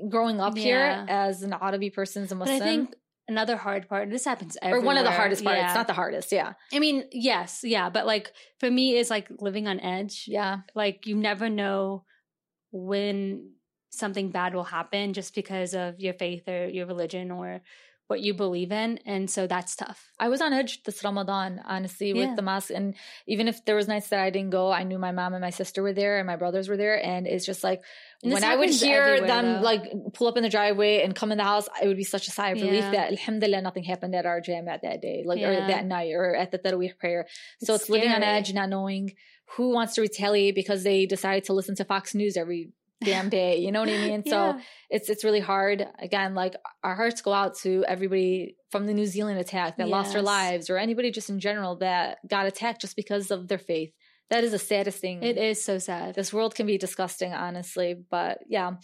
growing up here as an Arabi person, as a But Muslim. I think another hard part, this happens every or one of the hardest parts. Yeah. Not the hardest. Yeah. I mean, yes, yeah, but like for me, is like living on edge. Yeah. Like you never know when something bad will happen just because of your faith or your religion or what you believe in. And so that's tough. I was on edge this Ramadan, honestly, with Yeah. the mosque. And even if there was nights that I didn't go, I knew my mom and my sister were there and my brothers were there. And it's just like And when I would hear them though. like pull up in the driveway and come in the house, it would be such a sigh of relief Yeah. that alhamdulillah nothing happened at our jam at that day, like or that night or at the Tarawih prayer. So It's living on edge, not knowing who wants to retaliate because they decide to listen to Fox News every damn day. You know what I mean? So Yeah. it's it's really hard. Again, like our hearts go out to everybody from the New Zealand attack that lost their lives, or anybody just in general that got attacked just because of their faith. That is the saddest thing. It is so sad. This world can be disgusting, honestly. But yeah.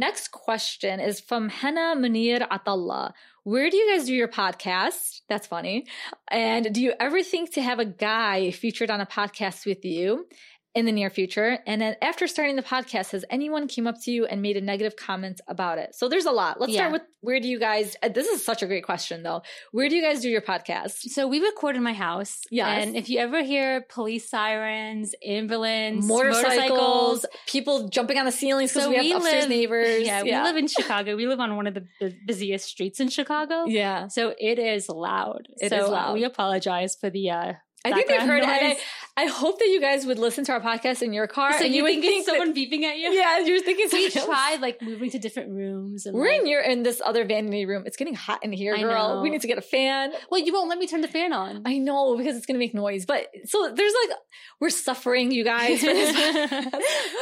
Next question is from Henna Munir Atallah. Where do you guys do your podcast? That's funny. And do you ever think to have a guy featured on a podcast with you in the near future? And then after starting the podcast, has anyone came up to you and made a negative comment about it? So there's a lot. Let's Yeah. start with where do you guys, uh, this is such a great question though. Where do you guys do your podcast? So we record in my house. Yeah. And if you ever hear police sirens, ambulance, Motorcycles, people jumping on the ceilings because So we have we upstairs live- neighbors. Yeah, we live in Chicago. We live on one of the bu- busiest streets in Chicago. Yeah. So it is loud. It so is uh, loud. we apologize for the uh I think they've heard background it. I, I hope that you guys would listen to our podcast in your car. So and you, would think it's that- someone beeping at you? yeah, you're thinking We else. tried like moving to different rooms and We're like, in your in this other vanity room. It's getting hot in here, girl. We need to get a fan. Well, you won't let me turn the fan on. I know because it's gonna make noise. But so there's like we're suffering, you guys.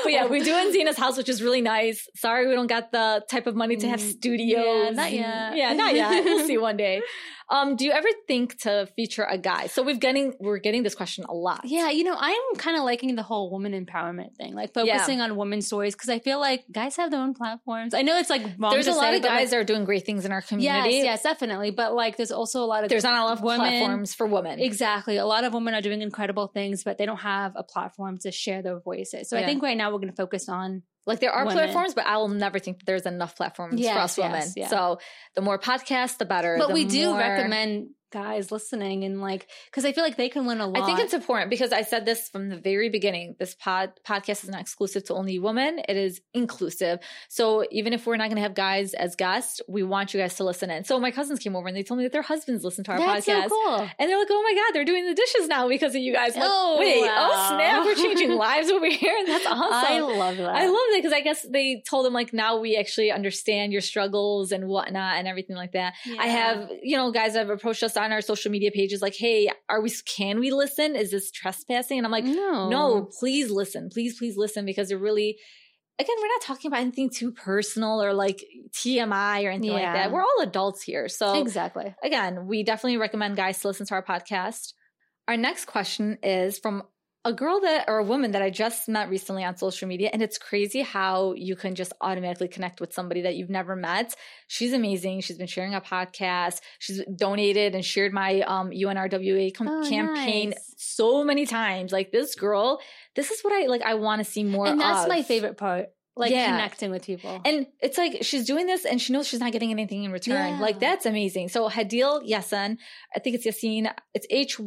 But yeah, we do in Zaina's house, which is really nice. Sorry, we don't got the type of money to have Mm, studios. yeah, not yet. Yeah, not yet. We'll see one day. Um, do you ever think to feature a guy? So we've getting we're getting this question a lot. Yeah, you know, I'm kind of liking the whole woman empowerment thing, like focusing on women's stories, because I feel like guys have their own platforms. I know it's like There's a lot say, of but, like, guys are doing great things in our Yes, community. yes, definitely. But like, there's also a lot of There's not a lot of women- platforms for women. Exactly. A lot of women are doing incredible things, but they don't have a platform to share their voices. So I think right now we're going to focus on Like there are women. platforms, but I will never think that there's enough platforms for Yes, us women. yeah. So the more podcasts, the better. But The we do more- recommend guys listening and like because I feel like they can learn a lot. I think it's important because I said this from the very beginning. This pod podcast is not exclusive to only women. It is inclusive. So even if we're not going to have guys as guests, we want you guys to listen in. So my cousins came over and they told me that their husbands listen to our That's podcast. so cool. And they're like, oh my God, they're doing the dishes now because of you guys. Like, Oh, wait, oh, wow. oh snap, we're changing lives over here. And that's awesome. I love that. I love that because I guess they told them like now we actually understand your struggles and whatnot and everything like that. I have, you know, guys that have approached us on our social media pages like, hey, are we, can we listen? Is this trespassing? And I'm like, no, no, please listen. Please, please listen because it really, again, we're not talking about anything too personal or like TMI or anything like that. We're all adults here. So exactly. again, we definitely recommend guys to listen to our podcast. Our next question is from a girl that or a woman that I just met recently on social media. And it's crazy how you can just automatically connect with somebody that you've never met. She's amazing. She's been sharing a podcast. She's donated and shared my um, UNRWA com- Oh, campaign nice. so many times. Like this girl, this is what I like. I want to see more and that's of. my favorite part, like Yeah. connecting with people. And it's like she's doing this and she knows she's not getting anything in return. Yeah. Like that's amazing. So Hadil Yasin, I think it's Yasin, it's H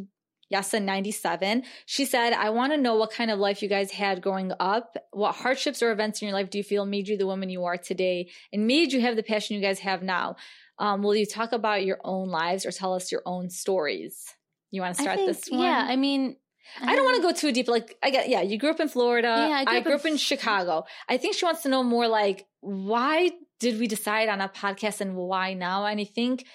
Yasin 97. She said, I want to know what kind of life you guys had growing up. What hardships or events in your life do you feel made you the woman you are today and made you have the passion you guys have now? Um, will you talk about your own lives or tell us your own stories? You want to start think- this one? Yeah, I mean, I don't want to go too deep. Like I get, yeah, you grew up in Florida. Yeah, I I grew grew, up up, in in F- Chicago. I think she wants to know more like why did we decide on a podcast and why now? And I think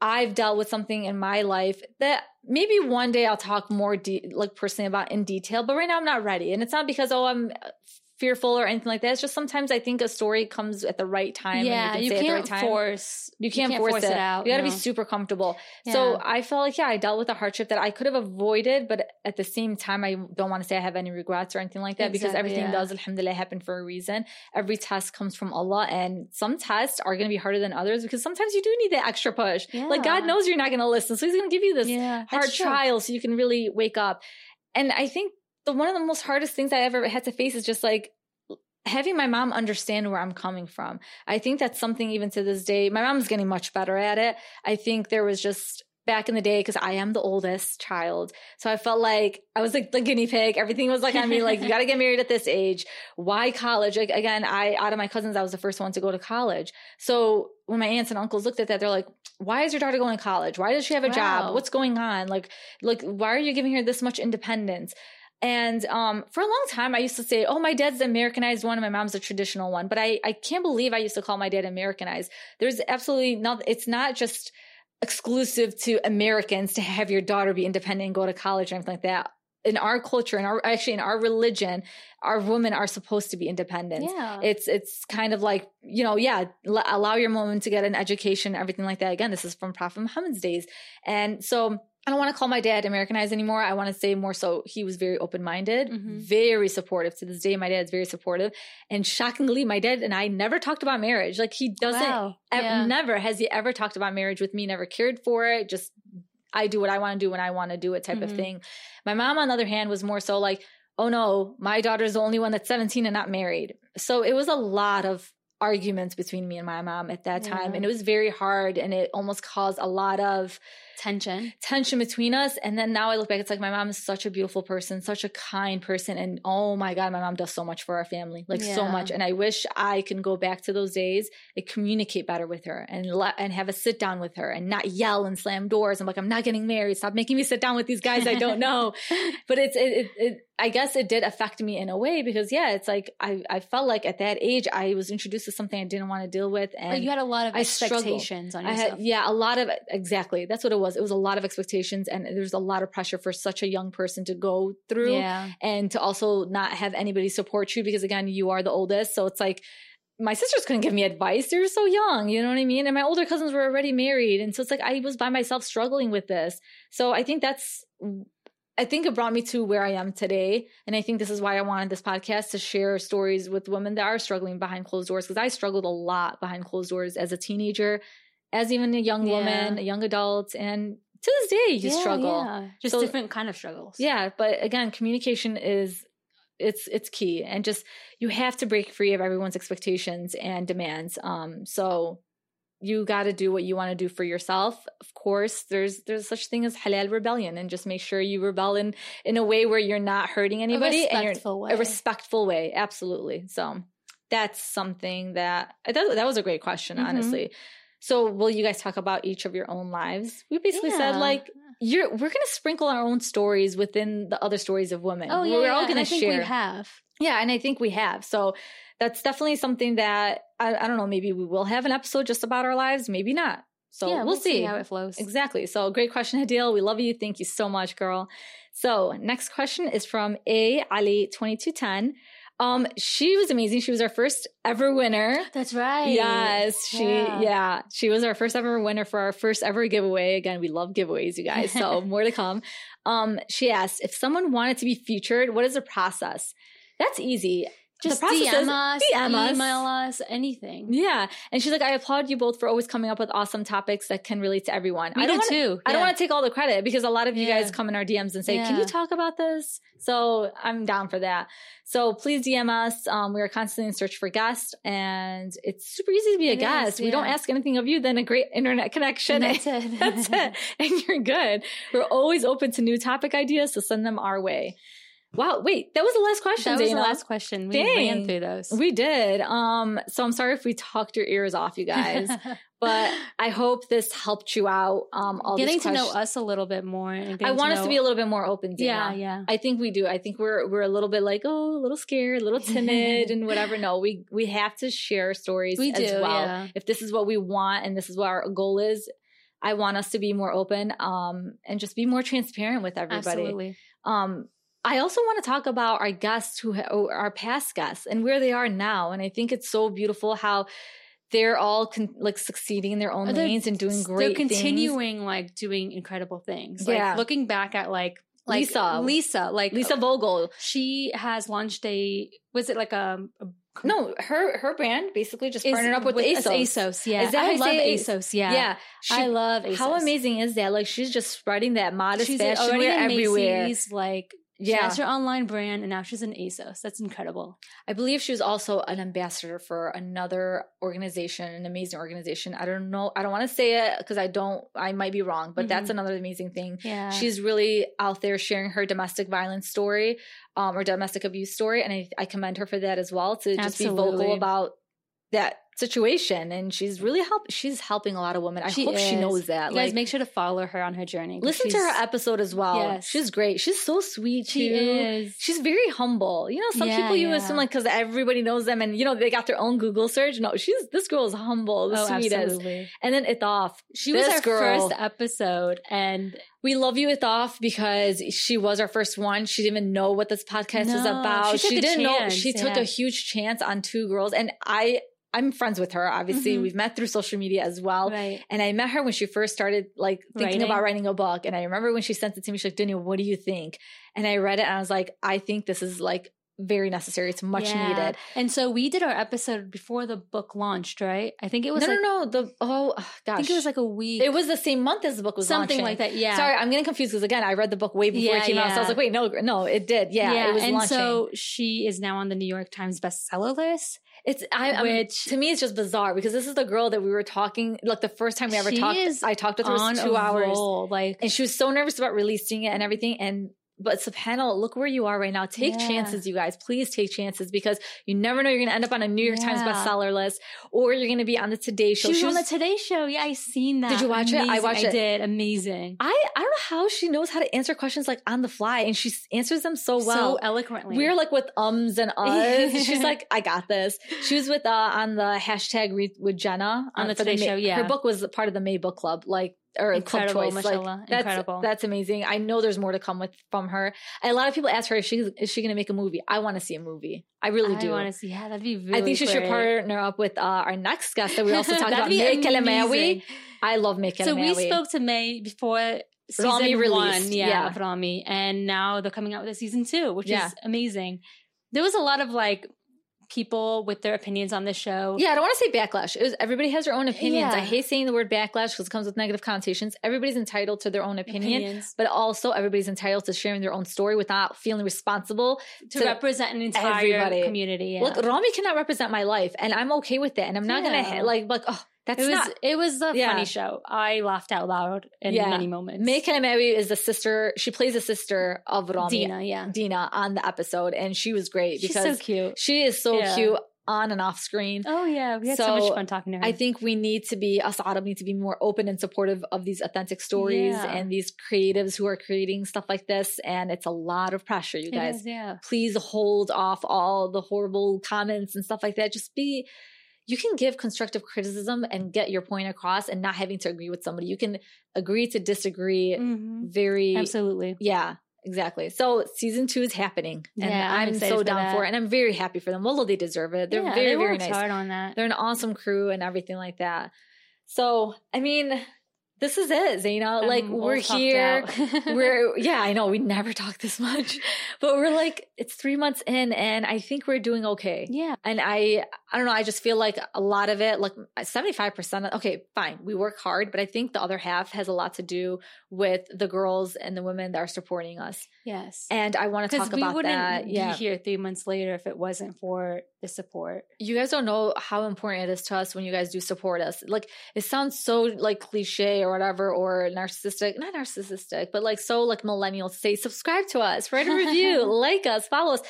I've dealt with something in my life that maybe one day I'll talk more de- like personally about in detail, but right now I'm not ready. And it's not because oh I'm uh, fearful or anything like that. It's just sometimes I think a story comes at the right time. yeah, and you you can say it can't at the right time. force. You can't, force, it. out. You got to no. be super comfortable. Yeah. So I felt like, yeah, I dealt with a hardship that I could have avoided, but at the same time, I don't want to say I have any regrets or anything like that because everything yeah. does, alhamdulillah, happen for a reason. Every test comes from Allah, and some tests are going to be harder than others because sometimes you do need that extra push. Like God knows you're not going to listen, so He's going to give you this yeah, hard trial so you can really wake up. And I think the one of the most hardest things I ever had to face is just like having my mom understand where I'm coming from. I think that's something even to this day. My mom's getting much better at it. I think there was just back in the day because I am the oldest child. So I felt like I was like the guinea pig. Everything was like on me, like, you got to get married at this age. Why college? Like, again, I, out of my cousins, I was the first one to go to college. So when my aunts and uncles looked at that, they're like, why is your daughter going to college? Why does she have a wow. job? What's going on? Like, like, why are you giving her this much independence? And um, for a long time, I used to say, "Oh, my dad's the Americanized one, and my mom's the traditional one." But I, I can't believe I used to call my dad Americanized. There's absolutely not. It's not just exclusive to Americans to have your daughter be independent and go to college or anything like that. In our culture, in our actually in our religion, our women are supposed to be independent. Yeah. It's it's kind of like you know, yeah, l- allow your woman to get an education, everything like that. Again, this is from Prophet Muhammad's days, and so I don't want to call my dad Americanized anymore. I want to say more so he was very open minded, mm-hmm. very supportive. To this day, my dad's very supportive. And shockingly, my dad and I never talked about marriage. Like he doesn't, wow. yeah. never has he ever talked about marriage with me, never cared for it. Just, I do what I want to do when I want to do it type mm-hmm. of thing. My mom, on the other hand, was more so like, oh no, my daughter's the only one that's 17 and not married. So it was a lot of arguments between me and my mom at that time. Yeah. And it was very hard and it almost caused a lot of, tension tension between us and then now i look back it's like my mom is such a beautiful person such a kind person and oh my god my mom does so much for our family like yeah. so much and i wish i can go back to those days and communicate better with her and let and have a sit down with her and not yell and slam doors i'm like i'm not getting married stop making me sit down with these guys i don't know but it's it, it, it I guess it did affect me in a way because yeah, it's like I, I felt like at that age I was introduced to something I didn't want to deal with and like you had a lot of I expectations struggled. on yourself. Had, yeah, a lot of exactly. That's what it was. It was a lot of expectations and there's a lot of pressure for such a young person to go through yeah. and to also not have anybody support you because again, you are the oldest. So it's like my sisters couldn't give me advice. They were so young, you know what I mean? And my older cousins were already married. And so it's like I was by myself struggling with this. So I think that's I think it brought me to where I am today. And I think this is why I wanted this podcast to share stories with women that are struggling behind closed doors. Because I struggled a lot behind closed doors as a teenager, as even a young woman, yeah. a young adult, and to this day you yeah, struggle. Yeah. Just so, different kind of struggles. Yeah. But again, communication is it's it's key. And just you have to break free of everyone's expectations and demands. Um, so you got to do what you want to do for yourself. Of course, there's there's such thing as halal rebellion, and just make sure you rebel in in a way where you're not hurting anybody a respectful and way. a respectful way. Absolutely. So that's something that that, that was a great question, mm-hmm. honestly. So will you guys talk about each of your own lives? We basically yeah. said like you're we're gonna sprinkle our own stories within the other stories of women. Oh yeah, we're all gonna share. we have. Yeah, and I think we have. So that's definitely something that I, I, don't know. Maybe we will have an episode just about our lives. Maybe not. So yeah, we'll, we'll see. see. how it flows. Exactly. So great question, Hadil. We love you. Thank you so much, girl. So next question is from A Ali twenty two ten. Um, she was amazing. She was our first ever winner. That's right. Yes, she yeah. yeah, she was our first ever winner for our first ever giveaway. Again, we love giveaways, you guys. So more to come. Um, she asked if someone wanted to be featured, what is the process? That's easy. Just DM us, DM us, email us, anything. Yeah. And she's like, I applaud you both for always coming up with awesome topics that can relate to everyone. We I don't wanna, too. Yeah. I don't want to take all the credit because a lot of you yeah. guys come in our DMs and say, yeah. Can you talk about this? So I'm down for that. So please DM us. Um, we are constantly in search for guests and it's super easy to be a it guest. Is, we don't ask anything of you than a great internet connection. And that's it. that's it. And you're good. We're always open to new topic ideas, so send them our way. Wow, wait, that was the last question. That was Dana. the last question. We Dang. ran through those. We did. Um, so I'm sorry if we talked your ears off, you guys. but I hope this helped you out. Um, all getting to know us a little bit more. I want us to be a little bit more open. Dana. Yeah, yeah. I think we do. I think we're we're a little bit like oh, a little scared, a little timid, and whatever. No, we we have to share stories we as do, well. Yeah. If this is what we want and this is what our goal is, I want us to be more open um, and just be more transparent with everybody. Absolutely. Um, I also want to talk about our guests who ha- oh, our past guests and where they are now. And I think it's so beautiful how they're all con- like succeeding in their own oh, they're, lanes and doing great. They're continuing things. like doing incredible things. Yeah. Like looking back at like like Lisa, Lisa, like Lisa uh, Vogl. She has launched a was it like a, a no, her her brand basically just partnered up with, with uh, ASOS. ASOS, yeah. Is that I love ASOS, yeah. Yeah, she, I love ASOS. How amazing is that? Like she's just spreading that modest she's fashion wear everywhere. Macy's, like She Yeah. has her online brand and now she's an ASOS. That's incredible. I believe she was also an ambassador for another organization, an amazing organization. I don't know. I don't want to say it because I don't, I might be wrong, but that's Mhm. another amazing thing. Yeah. She's really out there sharing her domestic violence story um, or domestic abuse story. And I, I commend her for that as well to just be vocal about that situation. And she's really help. She's helping a lot of women. I She hope she knows that. you guys make sure to follow her on her journey. listen to her episode as well. Yes. She's great. She's so sweet She too. is. She's very humble. You know, some Yeah, people you yeah. assume like because everybody knows them and you know they got their own Google search. No, she's this girl is humble, the oh, sweetest. absolutely. And then Etaf. She was our girl- first episode, and We love you, Etaf, because she was our first one. She didn't even know what this podcast was No, about. she a didn't know. chance, She took a huge chance on two girls, and I. I'm friends with her. Obviously, Mhm. we've met through social media as well. right, And I met her when she first started like thinking Writing? about writing a book. And I remember when she sent it to me, she's like, Dunya, what do you think? And I read it and I was like, I think this is like very necessary. It's much Yeah. needed. And so we did our episode before the book launched, right? I think it was no, like, no, no. The oh gosh, I think it was like a week, it was the same month as the book was something launching. like that. Yeah, Sorry, I'm getting confused because again, I read the book way before Yeah, it came out. So I was like, wait, no, no, it did. Yeah, it was and launching. so she is now on the New York Times bestseller list. It's I, which to me it's just bizarre because this is the girl that we were talking like the first time we ever She talked. is I talked with her was two hours. roll, like and she was so nervous about releasing it and everything and but Subhanallah, look where you are right now. Take Yeah. chances, you guys. Please take chances because you never know you're going to end up on a New York Times bestseller list or you're going to be on the Today Show. she was on the Today Show. Yeah, I seen that. Did you watch it? I watched I it. did. Amazing. I, I don't know how she knows how to answer questions like on the fly and she answers them so well. so eloquently. We're like with ums and uhs. She's like, I got this. She was with uh on the hashtag read with Jenna On the Today May- Show, yeah. her book was part of the May book club, like or Incredible, club choice. mashallah. Like that's Incredible. that's amazing. I know there's more to come with from her. And a lot of people ask her, if she is she going to make a movie? I want to see a movie. I really do. I want to see. Yeah, that'd be really. I think she should partner up with uh, our next guest that we also talked about, May amazing. I love May. So we spoke to May before season Ramy one, yeah, yeah. of Ramy, and now they're coming out with a season two, which Yeah. is amazing. There was a lot of like people with their opinions on this show. Yeah, I don't want to say backlash. It was, everybody has their own opinions. Yeah. I hate saying the word backlash because it comes with negative connotations. Everybody's entitled to their own opinion, opinions but also everybody's entitled to sharing their own story without feeling responsible. to, to represent an entire everybody. community. Yeah. Look, Ramy cannot represent my life, and I'm okay with that. And I'm not Yeah. gonna like like oh that's it was not. it was a Yeah. funny show. I laughed out loud in Yeah. many moments. May Calamawy is the sister. She plays the sister of Ramy, Dena, yeah, Dena, on the episode, and she was great she's because so cute. she is so Yeah. cute on and off screen. Oh yeah, we had so, So, much fun talking to her. I think we need to be us Arab need to be more open and supportive of these authentic stories and these creatives who are creating stuff like this. And it's a lot of pressure, you guys. is, yeah. Please hold off all the horrible comments and stuff like that. Just be you can give constructive criticism and get your point across and not having to agree with somebody. You can agree to disagree Mhm. very Absolutely. yeah. Exactly. So season two is happening, and Yeah, I'm I'm, so down that. for it, and I'm very happy for them. Well, they deserve it. They're yeah, very, they very nice hard on that. they're an awesome crew and everything like that. So, I mean, this is it, Zaina. like we're here. we're yeah, I know we never talk this much, but we're like it's three months in, and I think we're doing okay. yeah. And I, I don't know. I just feel like a lot of it, like seventy five percent. Okay, fine, we work hard, but I think the other half has a lot to do with the girls and the women that are supporting us. Yes. And I want to talk about that. be Yeah, here three months later if it wasn't for the support. you guys don't know how important it is to us when you guys do support us. Like it sounds so like cliche or whatever or narcissistic, not narcissistic, but like so like millennials say subscribe to us, write a review, like us, follow us.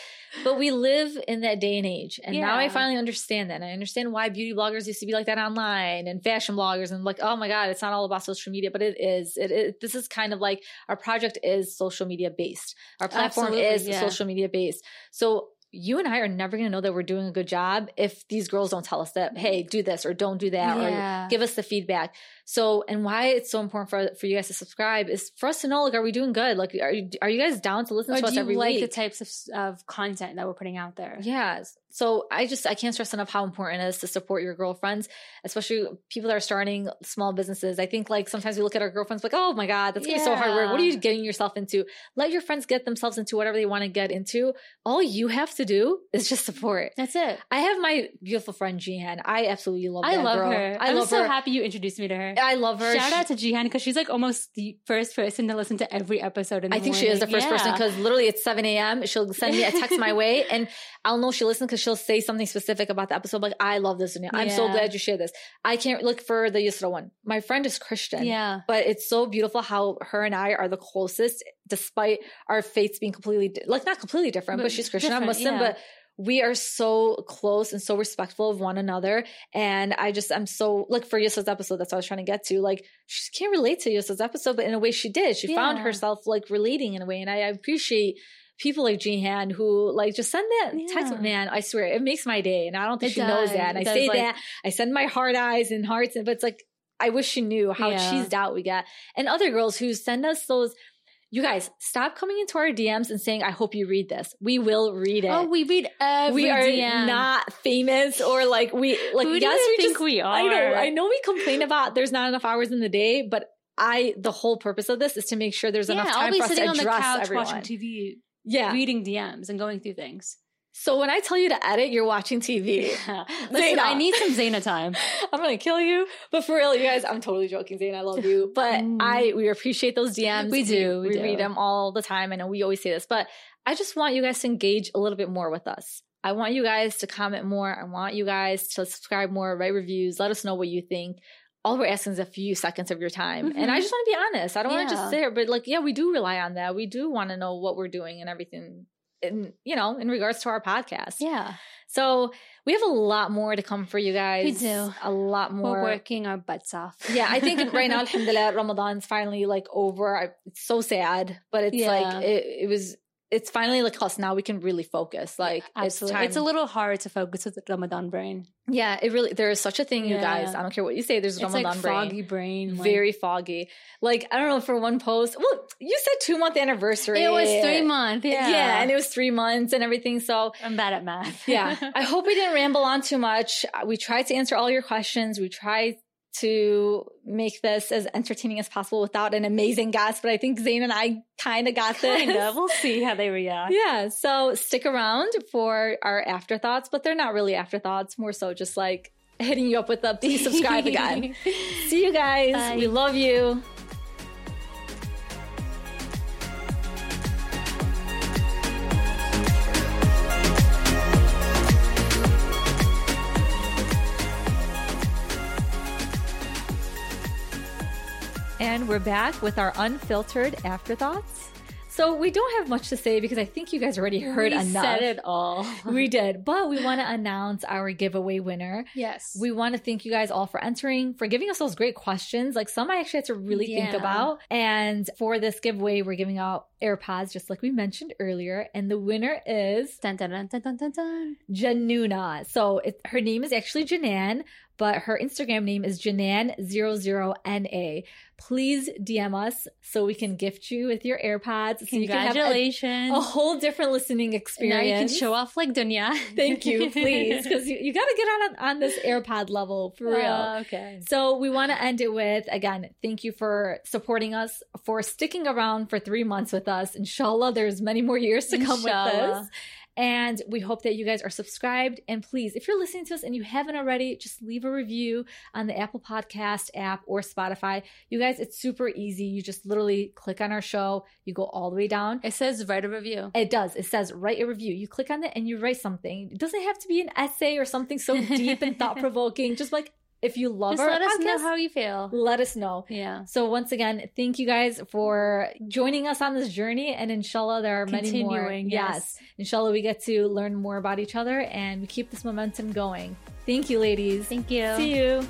But we live in that day and age. And now I finally understand that. And I understand why beauty bloggers used to be like that online and fashion bloggers and like, oh my God, it's not all about social media, but it is. It, it this is kind of like our project is social media based. Our platform Absolutely, is yeah. social media based. So you and I are never going to know that we're doing a good job if these girls don't tell us that, hey, do this or don't do that Yeah. or give us the feedback. So, and why it's so important for for you guys to subscribe is for us to know, like, are we doing good? Like, are you, are you guys down to listen Or to us every like week? the types of, of content that we're putting out there? Yes. So I just I can't stress enough how important it is to support your girlfriends, especially people that are starting small businesses. I think like sometimes we look at our girlfriends like, oh my god, that's gonna be so hard work. What are you getting yourself into? Let your friends get themselves into whatever they want to get into. All you have to do is just support. That's it. I have my beautiful friend Jihan. I absolutely love. I love girl. her. I I'm love so her. happy you introduced me to her. I love her. Shout She- out to Jihan because she's like almost the first person to listen to every episode. In the I think she is the morning. first person because literally it's 7 a.m. She'll send me a text my way and I'll know she listens because she'll say something specific about the episode. Like, I love this. Dunya. I'm so glad you shared this. I can't look for the Yusra one. My friend is Christian. yeah. But it's so beautiful how her and I are the closest despite our faiths being completely, di- like not completely different, but, But she's Christian, I'm Muslim, yeah. but we are so close and so respectful of one another. And I just, I'm so, like for Yusra's episode, that's what I was trying to get to. Like, she can't relate to Yusra's episode, but in a way she did. She found herself like relating in a way. And I, I appreciate people like Jihan who like just send that text. Man, I swear it makes my day. And I don't think It she knows that. And It I say like- that. I send my heart eyes and hearts, and but it's like, I wish she knew how Yeah. cheesed out we get. And other girls who send us those, you guys, stop coming into our DMs and saying, I hope you read this. We will read it. Oh, we read every we are DM. not famous or like we like Who yes we think just we are? I know I know we complain about there's not enough hours in the day but I the whole purpose of this is to make sure there's yeah, enough I'll time be for us to sitting on the address couch everyone. watching TV, yeah. reading DMs, and going through things. So when I tell you to edit, you're watching TV. Listen, Zaina. I need some Zaina time. I'm gonna kill you. But for real, you guys, I'm totally joking, Zane. I love you. But Mm. I we appreciate those DMs. We do, We, we do. read them all the time. I know we always say this, but I just want you guys to engage a little bit more with us. I want you guys to comment more. I want you guys to subscribe more, write reviews, let us know what you think. All we're asking is a few seconds of your time. And I Mhm. just want to be honest. I don't want to just say it, but like, yeah, we do rely on that. We do want to know what we're doing and everything in, you know, in regards to our podcast. Yeah, So we have a lot more to come for you guys. We do. A lot more. we're working our butts off. Yeah, I think right now, alhamdulillah, Ramadan's finally like over. I, it's so sad, but it's Yeah. like it, it was. It's finally like us now. We can really focus. Like Absolutely, it's, it's, a little hard to focus with the Ramadan brain. Yeah, it really. There is such a thing, you guys. I don't care what you say. There's It's Ramadan like brain. foggy brain. like- Very foggy. Like I don't know for one post. Well, you said two month anniversary. It was three months. Yeah, Yeah, and it was three months and everything. So I'm bad at math. yeah i hope we didn't ramble on too much we tried to answer all your questions we tried to make this as entertaining as possible without an amazing guest but i think zane and i kind of got this kind of. We'll see how they react. yeah so stick around for our afterthoughts but they're not really afterthoughts more so just like hitting you up with a please subscribe again see you guys Bye. we love you And we're back with our unfiltered afterthoughts. So we don't have much to say because I think you guys already heard we enough. said it all. We did, but we want to announce our giveaway winner. yes. We want to thank you guys all for entering, for giving us those great questions. Like some I actually had to really think about. And for this giveaway, we're giving out AirPods, just like we mentioned earlier. And the winner is dun, dun, dun. Januna. So it, her name is actually Janan, but her Instagram name is Janan00NA. Please DM us so we can gift you with your AirPods. So you can have a, Congratulations. a whole different listening experience. now experience. you can show off like Dunya. Thank you, please, because you, you got to get on on this AirPod level for oh, real. Oh, okay. So we want to end it with again, thank you for supporting us, for sticking around for three months with us. Inshallah, there's many more years to come with Inshallah. And we hope that you guys are subscribed. And please, if you're listening to us and you haven't already, just leave a review on the Apple Podcast app or Spotify. You guys, it's super easy. You just literally click on our show, you go all the way down. It says write a review. It does. It says write a review. You click on it and you write something. It doesn't have to be an essay or something so deep and thought provoking. Just like if you love Just our let us know podcast, how you feel. let us know. Yeah. So once again, thank you guys for joining us on this journey, and inshallah, there are many more. Continuing, yes. inshallah, we get to learn more about each other, and we keep this momentum going. Thank you, ladies. Thank you. See you.